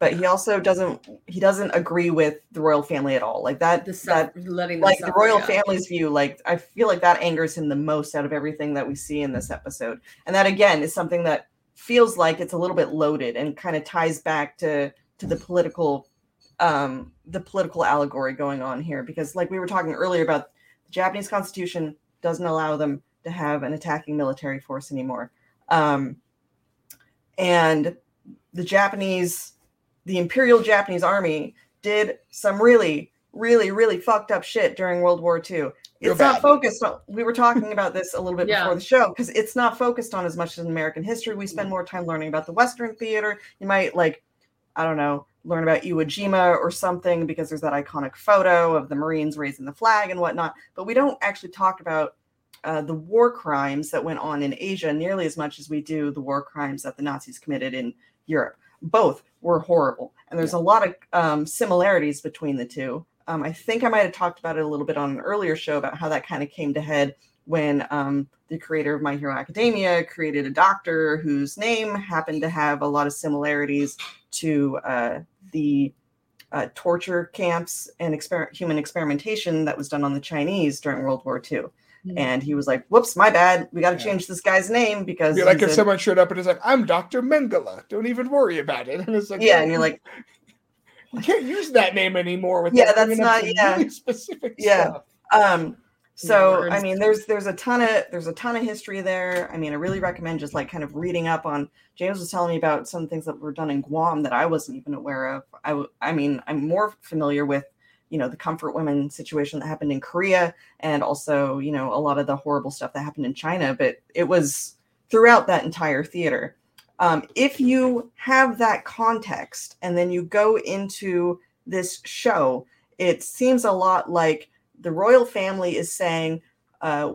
but he also doesn't he doesn't agree with the royal family at all. Like that the that letting like the royal family's view like i feel like that angers him the most out of everything that we see in this episode. And that again is something that feels like it's a little bit loaded and kind of ties back to to the political um the political allegory going on here. Because like we were talking earlier about the japanese constitution doesn't allow them to have an attacking military force anymore. Um and the japanese the imperial japanese army did some really really really fucked up shit during world war ii Real it's not bad. focused on we were talking about this a little bit Yeah. before the show because it's not focused on as much as american history we spend more time learning about the western theater you might like i don't know learn about iwo jima or something because there's that iconic photo of the marines raising the flag and whatnot but we don't actually talk about uh, the war crimes that went on in asia nearly as much as we do the war crimes that the nazis committed in europe both were horrible. And there's a lot of um, similarities between the two. Um, i think i might have talked about it a little bit on an earlier show about how that kind of came to head when um, the creator of my hero academia created a doctor whose name happened to have a lot of similarities to uh, the uh, torture camps and exper- human experimentation that was done on the chinese during world war ii And he was like whoops my bad we got to Yeah. change this guy's name because Be like if a- someone showed up and is like, "I'm Doctor Mengele. Don't even worry about it." And it's like, yeah and you're like you can't use that name anymore. With Yeah, that's not- yeah. really specific Yeah. stuff. um so i mean there's there's a ton of there's a ton of history there i mean i really recommend just like kind of reading up on james was telling me about some things that were done in guam that i wasn't even aware of i i mean i'm more familiar with you know the comfort women situation that happened in korea and also you know a lot of the horrible stuff that happened in china but it was throughout that entire theater. Um, if you have that context and then you go into this show it seems a lot like the royal family is saying uh,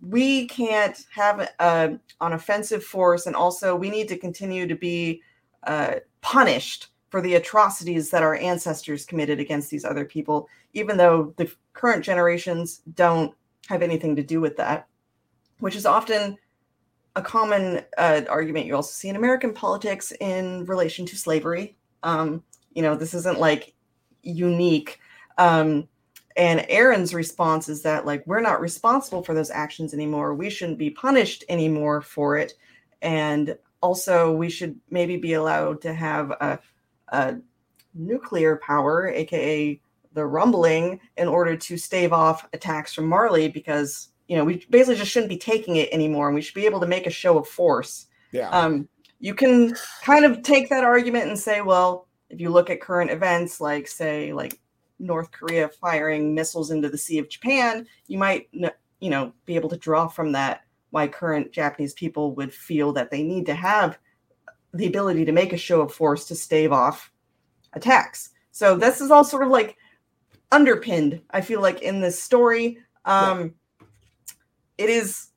we can't have a, an offensive force and also we need to continue to be uh, punished for the atrocities that our ancestors committed against these other people even though the current generations don't have anything to do with that which is often a common uh, argument you also see in american politics in relation to slavery. Um, you know this isn't like unique. Um, and Eren's response is that like we're not responsible for those actions anymore. We shouldn't be punished anymore for it, and also we should maybe be allowed to have a, a nuclear power, aka the rumbling, in order to stave off attacks from Marley because you know we basically just shouldn't be taking it anymore, and we should be able to make a show of force Yeah. um, you can kind of take that argument and say, well, if you look at current events, like say, like North Korea firing missiles into the Sea of Japan, you might, you know, be able to draw from that why current Japanese people would feel that they need to have the ability to make a show of force to stave off attacks. So this is all sort of like underpinned. I feel like in this story, um, it is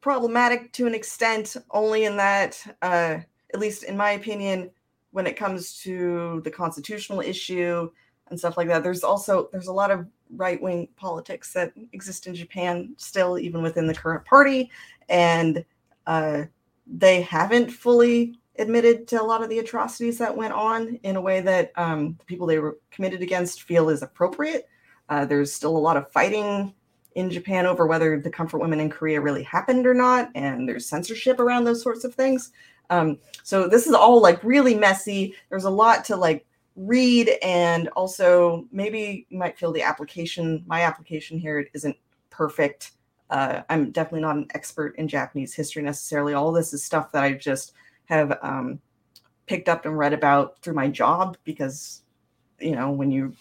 problematic to an extent, only in that, uh, at least in my opinion, when it comes to the constitutional issue and stuff like that, there's also there's a lot of right wing politics that exist in Japan still, even within the current party. And uh, they haven't fully admitted to a lot of the atrocities that went on in a way that um, the people they were committed against feel is appropriate. Uh, there's still a lot of fighting in Japan over whether the comfort women in Korea really happened or not, and there's censorship around those sorts of things. Um, so this is all like really messy. There's a lot to like read, and also maybe you might feel the application. My application here isn't perfect. Uh, I'm definitely not an expert in Japanese history necessarily. All this is stuff that I just have um, picked up and read about through my job because, you know, when you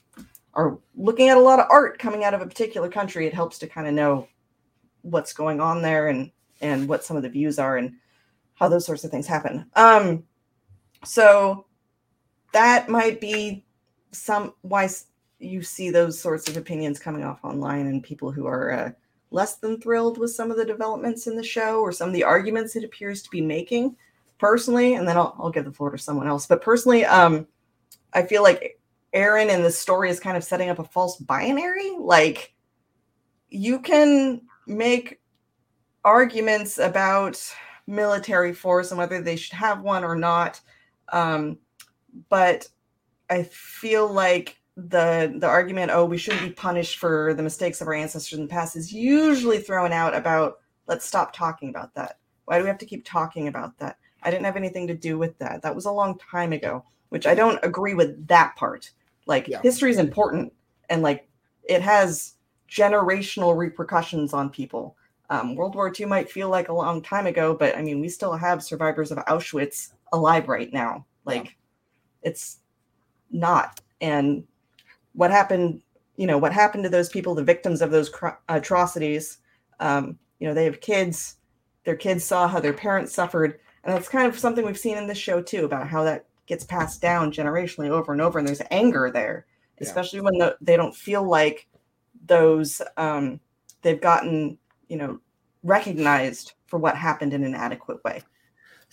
are looking at a lot of art coming out of a particular country, it helps to kind of know what's going on there and and what some of the views are and how those sorts of things happen. Um, so that might be some why you see those sorts of opinions coming off online and people who are uh, less than thrilled with some of the developments in the show or some of the arguments it appears to be making personally and then i'll, I'll give the floor to someone else. But personally um, i feel like eren and the story is kind of setting up a false binary. Like you can make arguments about military force and whether they should have one or not um, but i feel like the the argument oh we shouldn't be punished for the mistakes of our ancestors in the past is usually thrown out about let's stop talking about that. Why do we have to keep talking about that? I didn't have anything to do with that. That was a long time ago which i don't agree with that part. Like yeah. history is important and like it has generational repercussions on people. Um, world war ii might feel like a long time ago but i mean we still have survivors of auschwitz alive right now. Like yeah. it's not. And what happened you know what happened to those people the victims of those cr- atrocities. Um, you know they have kids their kids saw how their parents suffered. And that's kind of something we've seen in this show too about how that gets passed down generationally over and over and there's anger there yeah. especially when the, they don't feel like those um, they've gotten you know recognized for what happened in an adequate way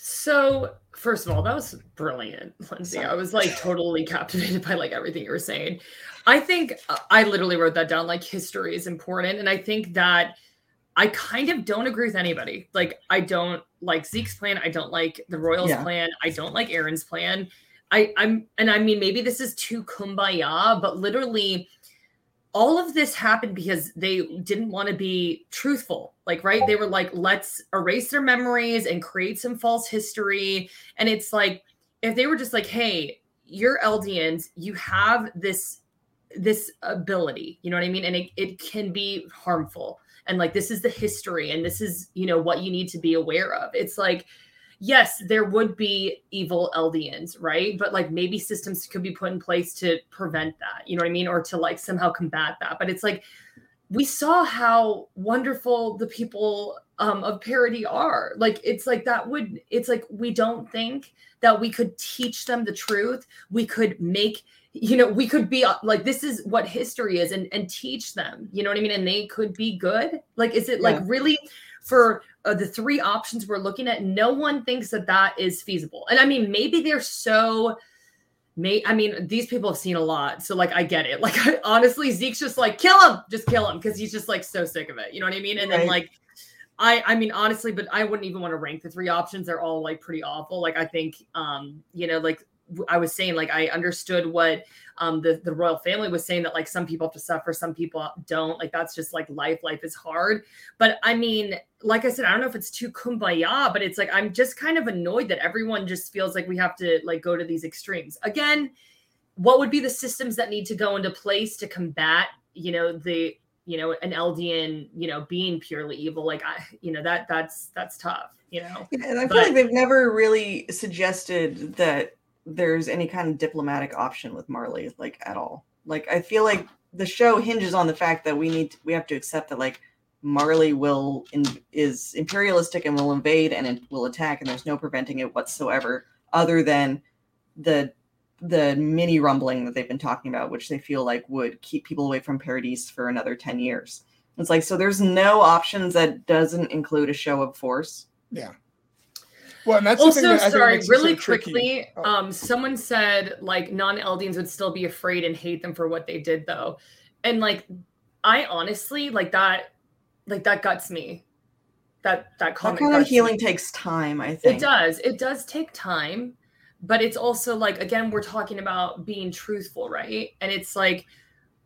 so first of all, that was brilliant, Lynzee. I was like totally captivated by like everything you were saying. I think uh, I literally wrote that down. Like history is important, and I think that I kind of don't agree with anybody. Like I don't like Zeke's plan. I don't like the Royals' yeah. plan. I don't like Eren's plan. I, I'm, and I mean, maybe this is too kumbaya, but literally, all of this happened because they didn't want to be truthful like right? They were like let's erase their memories and create some false history. And it's like if they were just like hey you're eldians you have this this ability you know what i mean? And it, it can be harmful. And like this is the history and this is you know what you need to be aware of. It's like yes, there would be evil Eldians, right? But like maybe systems could be put in place to prevent that, you know what I mean? Or to like somehow combat that. But it's like we saw how wonderful the people um, of Paradis are. Like it's like that would it's like we don't think that we could teach them the truth. We could make you know we could be like this is what history is and and teach them you know what i mean and they could be good like is it yeah. like really for uh, the three options we're looking at, no one thinks that that is feasible. And I mean, maybe they're so. May I mean, these people have seen a lot, so like I get it. Like I, honestly, Zeke's just like kill him, just kill him, because he's just like so sick of it. You know what I mean? And right. then like, I I mean honestly, but I wouldn't even want to rank the three options. They're all like pretty awful. Like I think, um, you know, like I was saying, like I understood what um, the the royal family was saying that like some people have to suffer, some people don't. Like that's just like life. Life is hard. But I mean, like I said, I don't know if it's too kumbaya, but it's like I'm just kind of annoyed that everyone just feels like we have to like go to these extremes. Again, what would be the systems that need to go into place to combat, you know, the you know an Eldian, you know, being purely evil? Like I, you know, that that's that's tough. You know, yeah, and I feel but, like they've never really suggested that there's any kind of diplomatic option with Marley, like at all. Like I feel like the show hinges on the fact that we need to, we have to accept that like Marley will in, is imperialistic and will invade and it will attack, and there's no preventing it whatsoever, other than the the mini rumbling that they've been talking about, which they feel like would keep people away from Paradise for another ten years. It's like so there's no options that doesn't include a show of force. Yeah. Well, and that's also sorry, really so quickly. Oh. Um, someone said like non-Eldians would still be afraid and hate them for what they did, though. and like I honestly like that like that guts me. That that comment that kind of healing me. takes time, I think. It does. It does take time, but it's also like again we're talking about being truthful, right? And it's like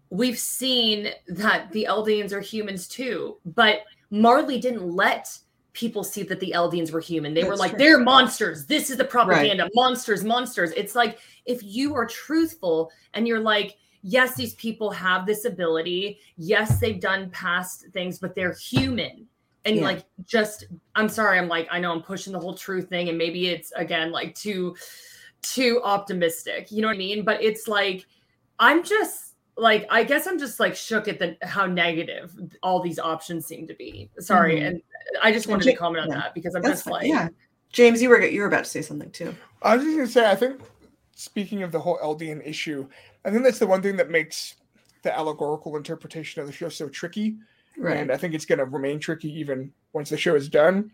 we've seen that the Eldians are humans too, but Marley didn't let people see that the Eldians were human. They That's were like, true. they're monsters. This is the propaganda. Right. Monsters, monsters. It's like if you are truthful and you're like, yes, these people have this ability. Yes, they've done past things, but they're human. And yeah. like, just, I'm sorry, I'm like, I know I'm pushing the whole truth thing, and maybe it's again like too, too optimistic. You know what I mean? But it's like, I'm just like, I guess I'm just like shook at the how negative all these options seem to be. Sorry, mm-hmm. and I just wanted to comment on yeah. that because I'm That's just like, yeah. James, you were you were about to say something too. I was just gonna say, I think speaking of the whole Eldian issue, I think that's the one thing that makes the allegorical interpretation of the show so tricky. Right. And I think it's going to remain tricky even once the show is done.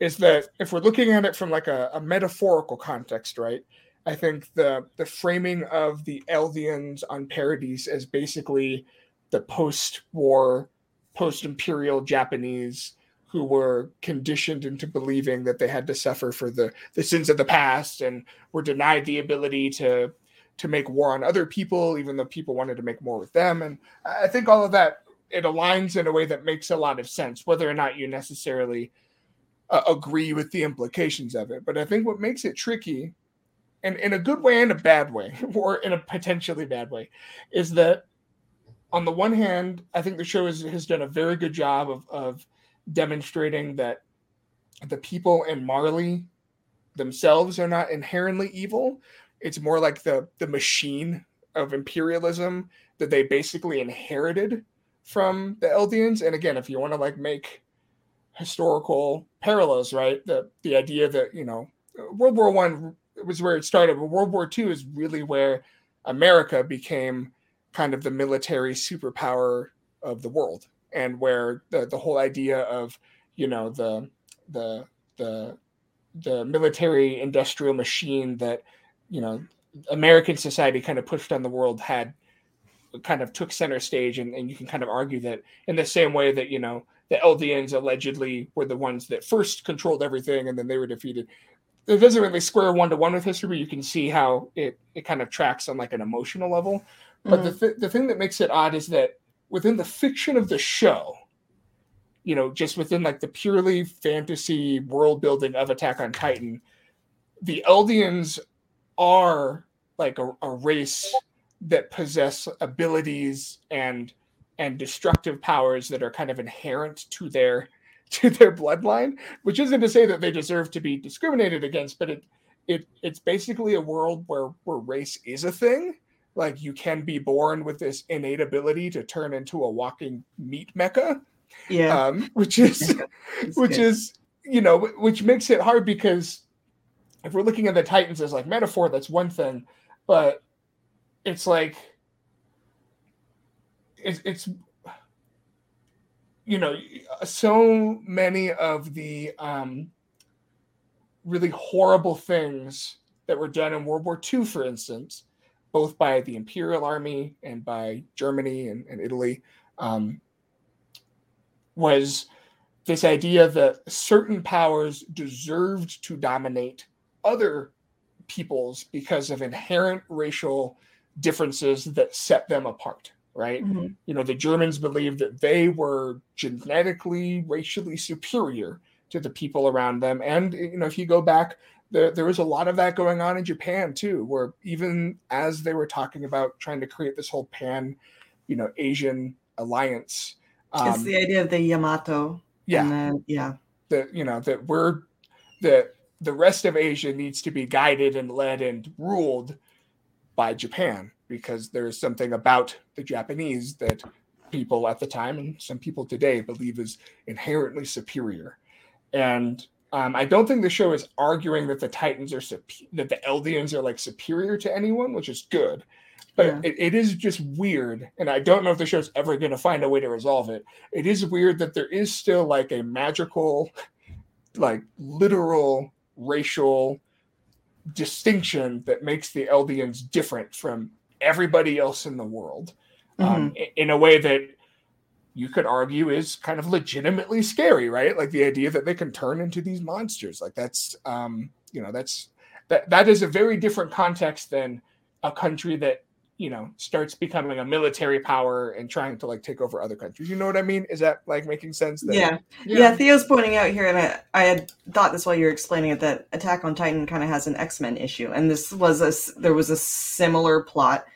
Is that if we're looking at it from like a, a metaphorical context, right? I think the the framing of the Eldians on Paradis as basically the post-war, post-imperial Japanese who were conditioned into believing that they had to suffer for the, the sins of the past and were denied the ability to to make war on other people, even though people wanted to make more with them. And I think all of that it aligns in a way that makes a lot of sense, whether or not you necessarily uh, agree with the implications of it. But I think what makes it tricky, and in a good way and a bad way, or in a potentially bad way, is that on the one hand, I think the show has, has done a very good job of, of demonstrating that the people in Marley themselves are not inherently evil. It's more like the the machine of imperialism that they basically inherited from the Eldians. And again, if you want to like make historical parallels, right? The the idea that, you know, World War One was where it started, but World War Two is really where America became kind of the military superpower of the world and where the the whole idea of you know the the the the military industrial machine that you know American society kind of pushed on the world had kind of took center stage and, and you can kind of argue that in the same way that you know the Eldians allegedly were the ones that first controlled everything and then they were defeated. It doesn't really square one to one with history, but you can see how it, it kind of tracks on like an emotional level. But mm-hmm. the, th- the thing that makes it odd is that within the fiction of the show, you know, just within like the purely fantasy world building of Attack on Titan, the Eldians are like a, a race that possess abilities and and destructive powers that are kind of inherent to their to their bloodline, which isn't to say that they deserve to be discriminated against, but it it it's basically a world where where race is a thing like you can be born with this innate ability to turn into a walking meat mecha. yeah um, which is which good. is you know which makes it hard because if we're looking at the titans as like metaphor that's one thing but it's like it's, it's you know so many of the um really horrible things that were done in world war ii for instance both by the Imperial Army and by Germany and, and Italy, um, was this idea that certain powers deserved to dominate other peoples because of inherent racial differences that set them apart right mm-hmm. you know the germans believed that they were genetically racially superior to the people around them and you know if you go back there, there was a lot of that going on in Japan too, where even as they were talking about trying to create this whole pan, you know, Asian alliance. Um, it's the idea of the Yamato. Yeah. Yeah. That, you know, that we're, that the rest of Asia needs to be guided and led and ruled by Japan because there's something about the Japanese that people at the time and some people today believe is inherently superior. And um, I don't think the show is arguing that the Titans are that the Eldians are like superior to anyone, which is good. But yeah. it, it is just weird, and I don't know if the show's ever going to find a way to resolve it. It is weird that there is still like a magical, like literal racial distinction that makes the Eldians different from everybody else in the world. um, in a way that you could argue is kind of legitimately scary, right? Like the idea that they can turn into these monsters. Like that's um, you know that's that that is a very different context than a country that you know starts becoming a military power and trying to like take over other countries. You know what I mean? Is that like making sense? That, Yeah. yeah, Theo's pointing out here, and I, I had thought this while you were explaining it that Attack on Titan kind of has an X Men issue, and this was a there was a similar plot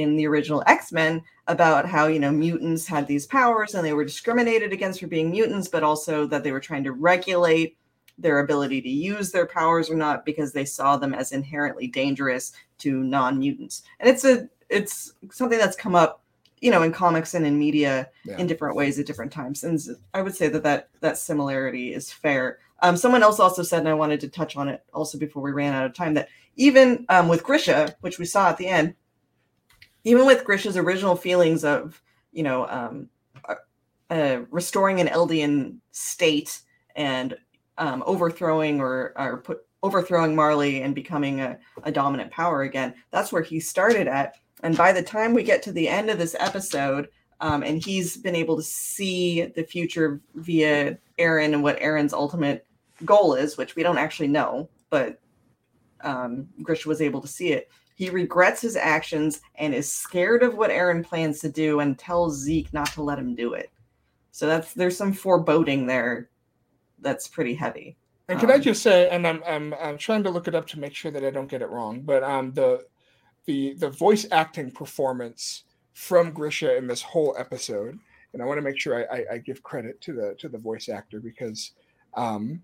in the original X Men about how you know mutants had these powers and they were discriminated against for being mutants, but also that they were trying to regulate their ability to use their powers or not because they saw them as inherently dangerous to non-mutants, and it's a it's something that's come up you know in comics and in media Yeah. in different ways at different times. And I would say that that that similarity is fair. Um, someone else also said and i wanted to touch on it also before we ran out of time that even um, with grisha which we saw at the end even with grisha's original feelings of you know um, uh, uh, restoring an eldian state and um, overthrowing or, or put overthrowing marley and becoming a, a dominant power again that's where he started at and by the time we get to the end of this episode, um, and he's been able to see the future via Eren and what Eren's ultimate goal is, which we don't actually know, but um, Grisha was able to see it. He regrets his actions and is scared of what Eren plans to do and tells Zeke not to let him do it. So that's there's some foreboding there that's pretty heavy. And can I Um, just say, and I'm I'm I'm trying to look it up to make sure that I don't get it wrong, but um the the the voice acting performance from Grisha in this whole episode, and I want to make sure I, I, I give credit to the to the voice actor because um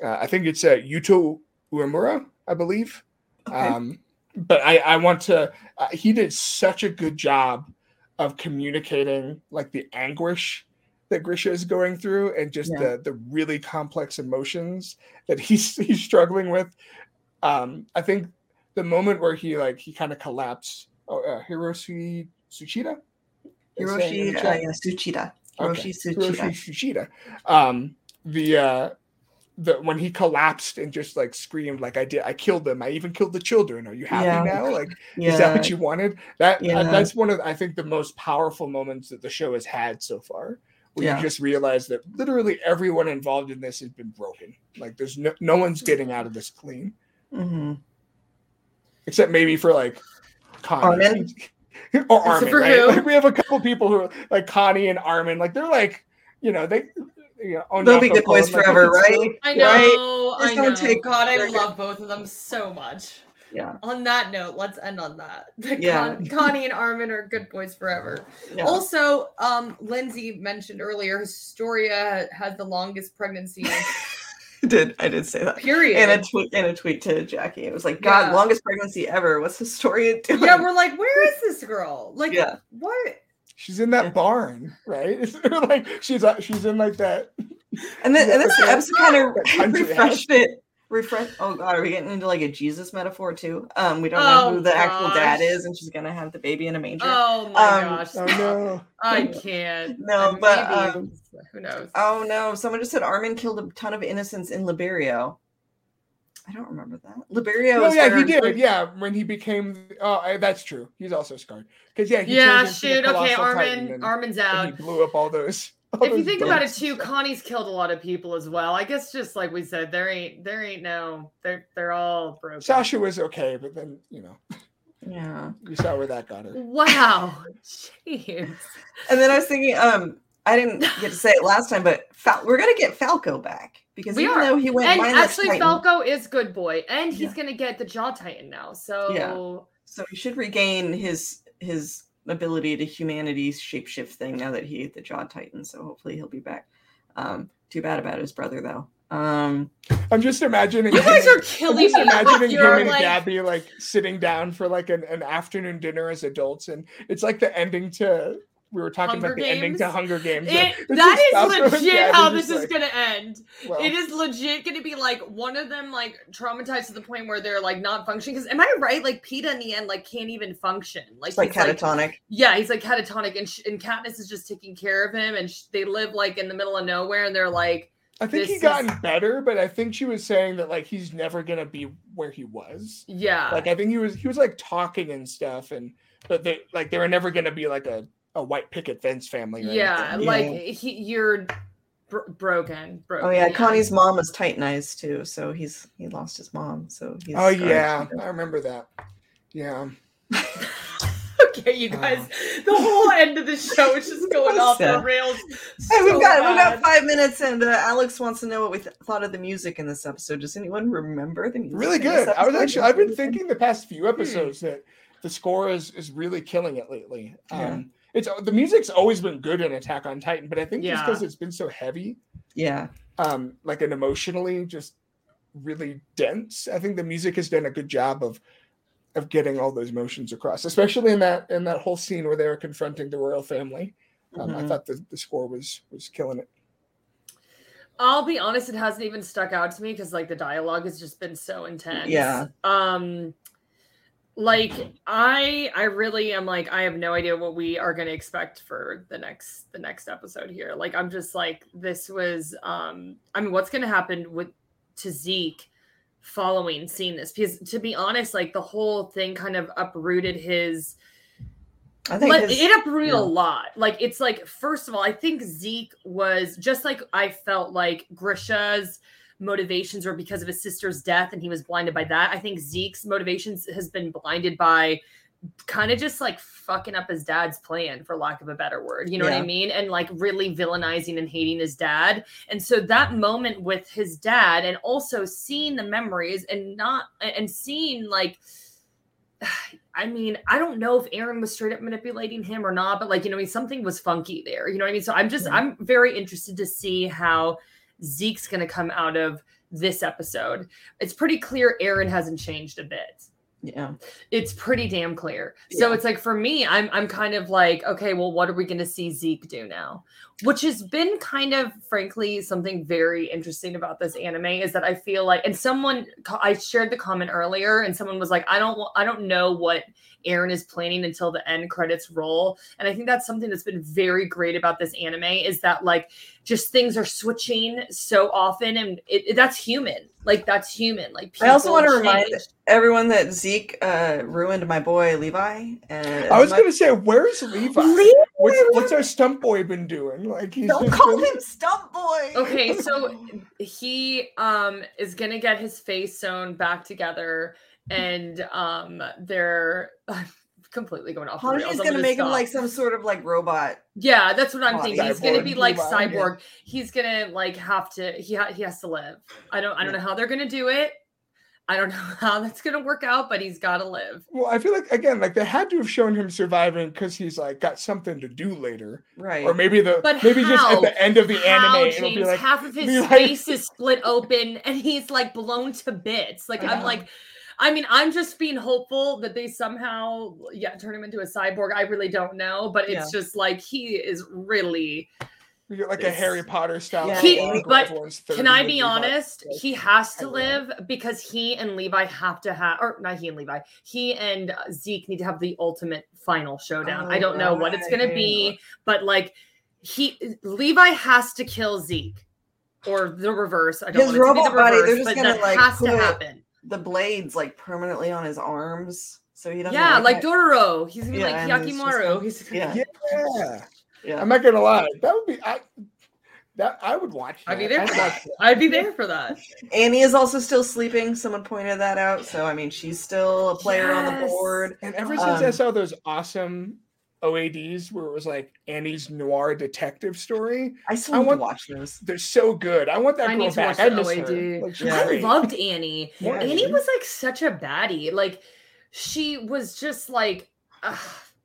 uh, I think it's uh, Yuto Uemura, I believe. Okay. Um, but I I want to uh, he did such a good job of communicating like the anguish that Grisha is going through and just Yeah. the the really complex emotions that he's he's struggling with. Um, I think the moment where he like he kind of collapsed. Oh, uh, Hiroshi Tsuchida. Is saying in Hiroshi uh, yeah, Tsuchida. Okay. Hiroshi Tsuchida. Hiroshi Tsuchida. Um, the uh, the when he collapsed and just like screamed like I did, I killed them. I even killed the children. Are you happy Yeah. now? Like Yeah. is that what you wanted? That uh, Yeah. that's one of I think the most powerful moments that the show has had so far. Where you just realize that literally everyone involved in this has been broken. Like there's no no one's getting out of this clean, Mhm. except maybe for like Connie. Armin? or Armin, right? Like we have a couple people who are like Connie and Armin. Like they're like, you know, they you know, They'll be good boys forever, they right? I know, Just I don't know. take- God, I they're love both of them so much. Yeah. On that note, let's end on that. Yeah. Con- Connie and Armin are good boys forever. Yeah. Also, um, Lynzee mentioned earlier, Historia had the longest pregnancy I did I did say that. period. In a tweet in a tweet to Jacki. It was like, God, Yeah. longest pregnancy ever. What's Historia doing? yeah, we're like, where is this girl? Like, Yeah. what? She's in that barn, right? It's like she's uh, she's in like that. and then and then Yeah, episode kind of that country refreshed it. Refresh. Oh God, are we getting into like a Jesus metaphor too? Um, we don't Oh, know who the actual dad is, and she's gonna have the baby in a manger. Oh my Um, gosh. Oh no. I can't. No, but, um, who knows? Oh no! Someone just said Armin killed a ton of innocents in Liberio. I don't remember that. Liberio. Oh is yeah, he did. Yeah, when he became. Oh, I- that's true. He's also scarred because yeah, he yeah, turned into the shoot. Okay, colossal titan Armin. and- Armin's out. he blew up all those. all if you think about it boats. too, Connie's killed a lot of people as well. I guess just like we said, there ain't there ain't no they're they're all broken. Sasha was okay, but then you know Yeah. you saw where that got her. Wow. Jeez. And then I was thinking, um, I didn't get to say it last time, but Fal- we're gonna get Falco back because We even are. though he went And mindless actually Titan, Falco is good boy. And he's Yeah. gonna get the jaw titan now. So yeah. so he should regain his his ability to humanity shapeshift thing now that he ate the Jaw Titan. So hopefully he'll be back. Um, too bad about his brother though. Um, I'm just imagining. you guys him- are I'm killing just me. imagining with him and like, Gabi like sitting down for like an, an afternoon dinner as adults, and it's like the ending to we were talking Hunger about the ending to Hunger Games. It, like, it's that just is Falco and legit how just, this is like, gonna end. well, it is legit going to be like one of them like traumatized to the point where they're like not functioning because am i right like Peeta in the end like can't even function like it's like he's, catatonic. yeah he's like catatonic and, sh- and Katniss is just taking care of him and sh- they live like in the middle of nowhere and they're like I think he gotten is- better, but I think she was saying that like he's never gonna be where he was. yeah Like I think he was he was like talking and stuff, and but they like they were never gonna be like a a white picket fence family. Or Yeah, anything. like Yeah. he, you're bro- broken, broken. Oh yeah, Connie's mom was Titanized too, so he's he lost his mom, so he's. Oh scarred. yeah, I remember that. Yeah. okay, you guys, the whole end of the show is just going off the Sad. rails. Hey, we've so got we've got five minutes, and uh, Alex wants to know what we th- thought of the music in this episode. Does anyone remember the music? Really good. I was actually I've been thinking the past few episodes that the score is is really killing it lately. Yeah. It's the music's always been good in Attack on Titan, but I think just because it's been so heavy, Yeah, um, like and emotionally just really dense. I think the music has done a good job of of getting all those emotions across, especially in that in that whole scene where they were confronting the royal family. Um, I Mhm. thought the, the score was was killing it. I'll be honest, it hasn't even stuck out to me because like the dialogue has just been so intense. Yeah. Um like I I really am like I have no idea what we are gonna expect for the next the next episode here. Like I'm just like this was um I mean what's gonna happen with to Zeke following seeing this because to be honest like the whole thing kind of uprooted his I think like, his- it uprooted yeah. a lot. Like it's like first of all, I think Zeke was just like I felt like Grisha's motivations were because of his sister's death and he was blinded by that. I think Zeke's motivations has been blinded by kind of just like fucking up his dad's plan for lack of a better word. You know what I mean? And like really villainizing and hating his dad. And so that mm-hmm. moment with his dad and also seeing the memories and not and seeing like I mean, I don't know if Eren was straight up manipulating him or not, but like, you know, I mean, something was funky there. You know what I mean? So I'm just, Yeah. I'm very interested to see how Zeke's going to come out of this episode. It's pretty clear Eren hasn't changed a bit. yeah, It's pretty damn clear. So it's like for me, I'm I'm kind of like, okay, well, what are we gonna see Zeke do now? Which has been kind of frankly something very interesting about this anime is that I feel like, and someone I shared the comment earlier, and someone was like, I don't I don't know what Eren is planning until the end credits roll. And I think that's something that's been very great about this anime is that like just things are switching so often and it, it- that's human. Like that's human. Like I also wanna remind everyone that Zeke uh, ruined my boy Levi. And I was my- gonna say, where's Levi? Levi! What's what's our stump boy been doing? Like he's Don't call been- him Stump Boy. Okay, so he um is gonna get his face sewn back together and um they're completely going off the rails. Hanji's I'm gonna make him like some sort of like robot. yeah that's what i'm Oh, thinking. He's gonna be like Levi. cyborg. He's gonna like have to he, ha- he has to live. I don't i don't know how they're gonna do it. I don't know how that's gonna work out but he's gotta live. Well, I feel like again, like they had to have shown him surviving because he's like got something to do later, Right. or maybe the But maybe just at the end of the how, anime it'll be James, like half of his be like- face is split open and he's like blown to bits. Like I'm like, I mean, I'm just being hopeful that they somehow, yeah, turn him into a cyborg. I really don't know, but it's just like he is really. you get like a Harry Potter style. Yeah, He- but Can I be honest? like, He has to live because he and Levi have to have, or not he and Levi, he and uh, Zeke need to have the ultimate final showdown. I don't know what it's going to be, but like he, Levi has to kill Zeke. Or the reverse. I don't His want it to be the robot body, they're just but gonna, that like, has to put- happen. The blades like permanently on his arms, so he doesn't. Yeah, like it. Dororo. He's gonna be Yeah, like and it's just Hyakkimaru. like- He's Yeah, Yeah, yeah. I'm not gonna lie. That would be I. That I would watch. I'd be that. there I'd watch that. that. I'd be there for that. Annie is also still sleeping. Someone pointed that out. So I mean, she's still a player on the board. And ever since I Um, saw those awesome OADs where it was like Annie's noir detective story, I still I want- to watch those. they're so good. I want that I girl need to back. watch I miss OAD. her. Like, Yeah. I loved Annie. Yeah, Annie dude. was like such a baddie. Like she was just like uh,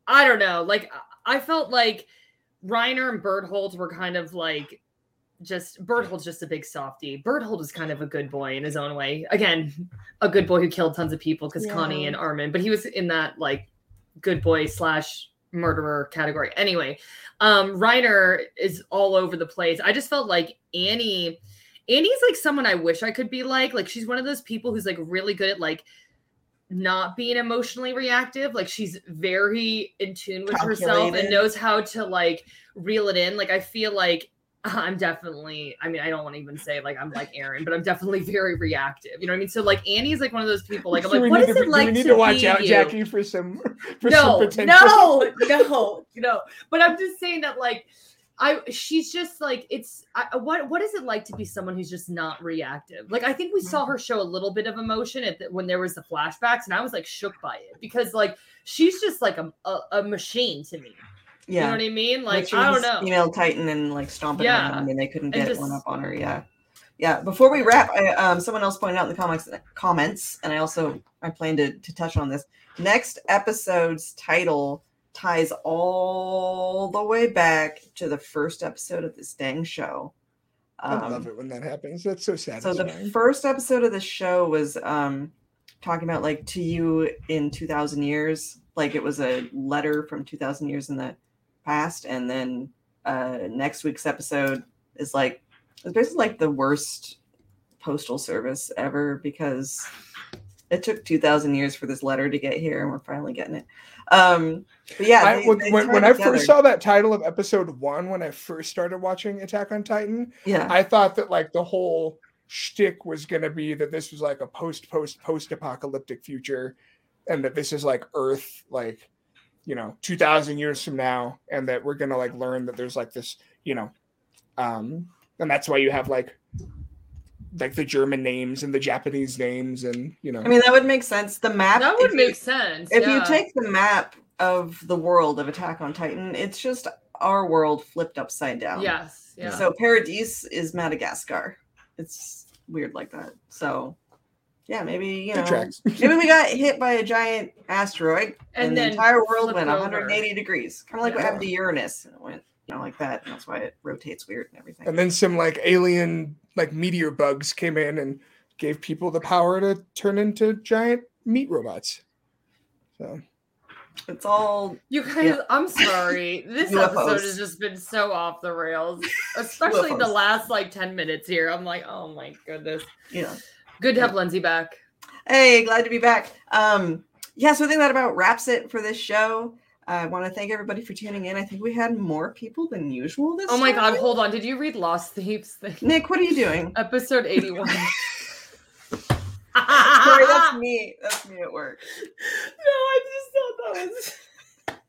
I don't know. Like I felt like Reiner and Bertholdt were kind of like just Bertholdt's just a big softie. Bertholdt is kind of a good boy in his own way. Again, a good boy who killed tons of people because Connie and Armin, but he was in that like good boy slash murderer category. Anyway, um Reiner is all over the place. I just felt like Annie Annie's like someone I wish I could be like. Like she's one of those people who's like really good at like not being emotionally reactive. Like she's very in tune with herself and knows how to like reel it in. Like I feel like I'm definitely, I mean, I don't want to even say like I'm like Eren, but I'm definitely very reactive. You know what I mean? So like Annie's like one of those people, like I'm Do like, what need to, it like we need to, to watch be out, you? Jacki, for some for no, some potential. no, no, no. But I'm just saying that like I she's just like it's I, what what is it like to be someone who's just not reactive? Like I think we saw her show a little bit of emotion at the, when there was the flashbacks, and I was like shook by it because like she's just like a a, a machine to me. You know Yeah. what I mean? Like Like I don't know. female titan and like stomping Yeah. around and they couldn't get just- one up on her. Yeah. Yeah. Before we wrap, I, um, someone else pointed out in the comics comments, and I also I plan to to touch on this. Next episode's title ties all the way back to the first episode of this dang show. I Um, love it when that happens. That's so sad. so the first episode of the show was um talking about like to you in 2000 years like it was a letter from 2000 years in the past and then uh next week's episode is like it's basically like the worst postal service ever because it took 2000 years for this letter to get here and we're finally getting it. Um but yeah I, they- when they when, when I first saw that title of episode one, when I first started watching Attack on Titan, yeah. I thought that like the whole shtick was gonna be that this was like a post post post apocalyptic future, and that this is like Earth, like you know, two thousand years from now, and that we're gonna like learn that there's like this, you know, um, and that's why you have like like the German names and the Japanese names, and you know, i mean that would make sense the map That would if you- make sense. if yeah. you take the map of the world of Attack on Titan, it's just our world flipped upside down. yes, yeah. So Paradis is Madagascar. It's weird like that. So yeah, maybe you know, tracks. maybe we got hit by a giant asteroid and, And the entire world flipped went over. 180 degrees, kind of like what happened to Uranus. It went you know like that, and that's why it rotates weird and everything. and then some like alien like meteor bugs came in and gave people the power to turn into giant meat robots. So it's all You guys, I'm sorry. This UFOs. episode has just been so off the rails, especially the last like 10 minutes here. I'm like, oh my goodness. you know. Good to have Lynzee back. Hey, glad to be back. Um, yeah, so I think that about wraps it for this show. I want to thank everybody for tuning in. I think we had more people than usual this Oh my god, hold on. Did you read Lost Thieves thing? Nick, what are you doing? Episode 81. Sorry, that's me. That's me at work. No, I just thought that was.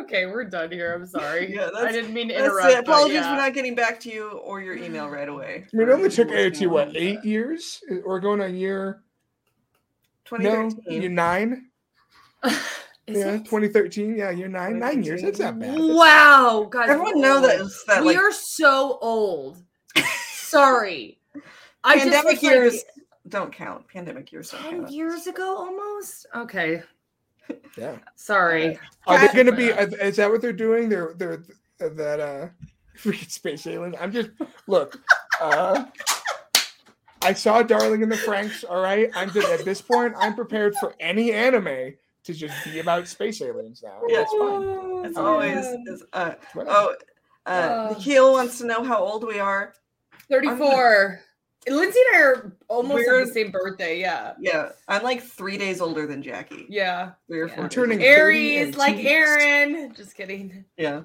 Okay, we're done here. I'm sorry. Yeah, I didn't mean to That's interrupt. it. Apologies yeah. for not getting back to you or your email right away. I mean, it only took listening AOT what on eight years? Or going on year no, 2013. year nine? Is yeah, it? 2013. Yeah, year nine. Nine years. That's not bad. That's- Wow, guys. Everyone know that, that we like are so old. Sorry. I just pandemic was like, years don't count. Pandemic years don't 10 count. years ago almost? Okay. Yeah. Sorry. Are they going to be? uh, Is that what they're doing? They're they're that uh, freaking space alien. I'm just look. Uh, I saw Darling in the Franxx. All right. I'm just at this point. I'm prepared for any anime to just be about space aliens now. Yeah, it's fine. It's always man. is, uh, oh uh Uh. Nikhil wants to know how old we are. 34. Lynzee and I are almost We're- the same birthday. Yeah. Yeah, I'm like three days older than Jacki. Yeah. Three or Yeah. four. I'm turning older. 30 in Aries, like weeks. Aaron. Just kidding. Yeah.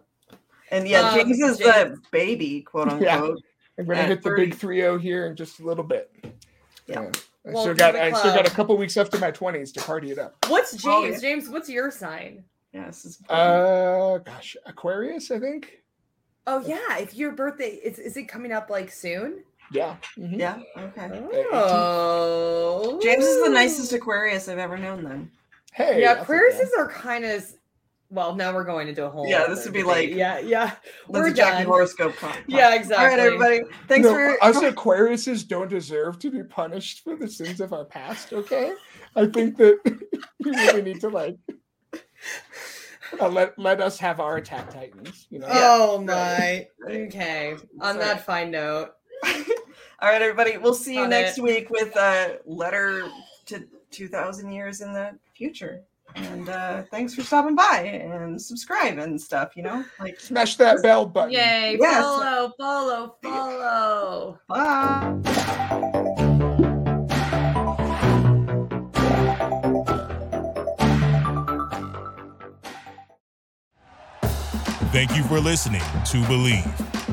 And yeah, Um, James is the baby, quote unquote. Yeah. unquote. I'm gonna at hit the 30. big 3-0 here in just a little bit. Yeah. I Welcome still got I still got a couple weeks left in my 20s to party it up. What's James? Oh, yeah. James, what's your sign? Yeah, this is Uh gosh, Aquarius, I think. Oh yeah, if your birthday is is it coming up like soon? Yeah. mhm. yeah, okay. Oh, James is the nicest Aquarius I've ever known then. Hey. Yeah, I'll Aquarius that. are kind of. Well, now we're going into a whole. Yeah, this would be debate. like Yeah, yeah. We're Lynzee Jacki done. horoscope. con- Yeah, exactly. All right, everybody. Thanks No, for us Aquariuses don't deserve to be punished for the sins of our past. Okay, I think that we really need to like uh, let let us have our attack titans. You know, Oh right, my. right. Okay. On that fine note. All right, everybody. We'll see you Got next it. week with a letter to 2,000 years in the future. And uh, thanks for stopping by and subscribe and stuff. You know, like smash that bell button. Yay! Yes. Follow, follow, follow. bye. Thank you for listening to Bleav.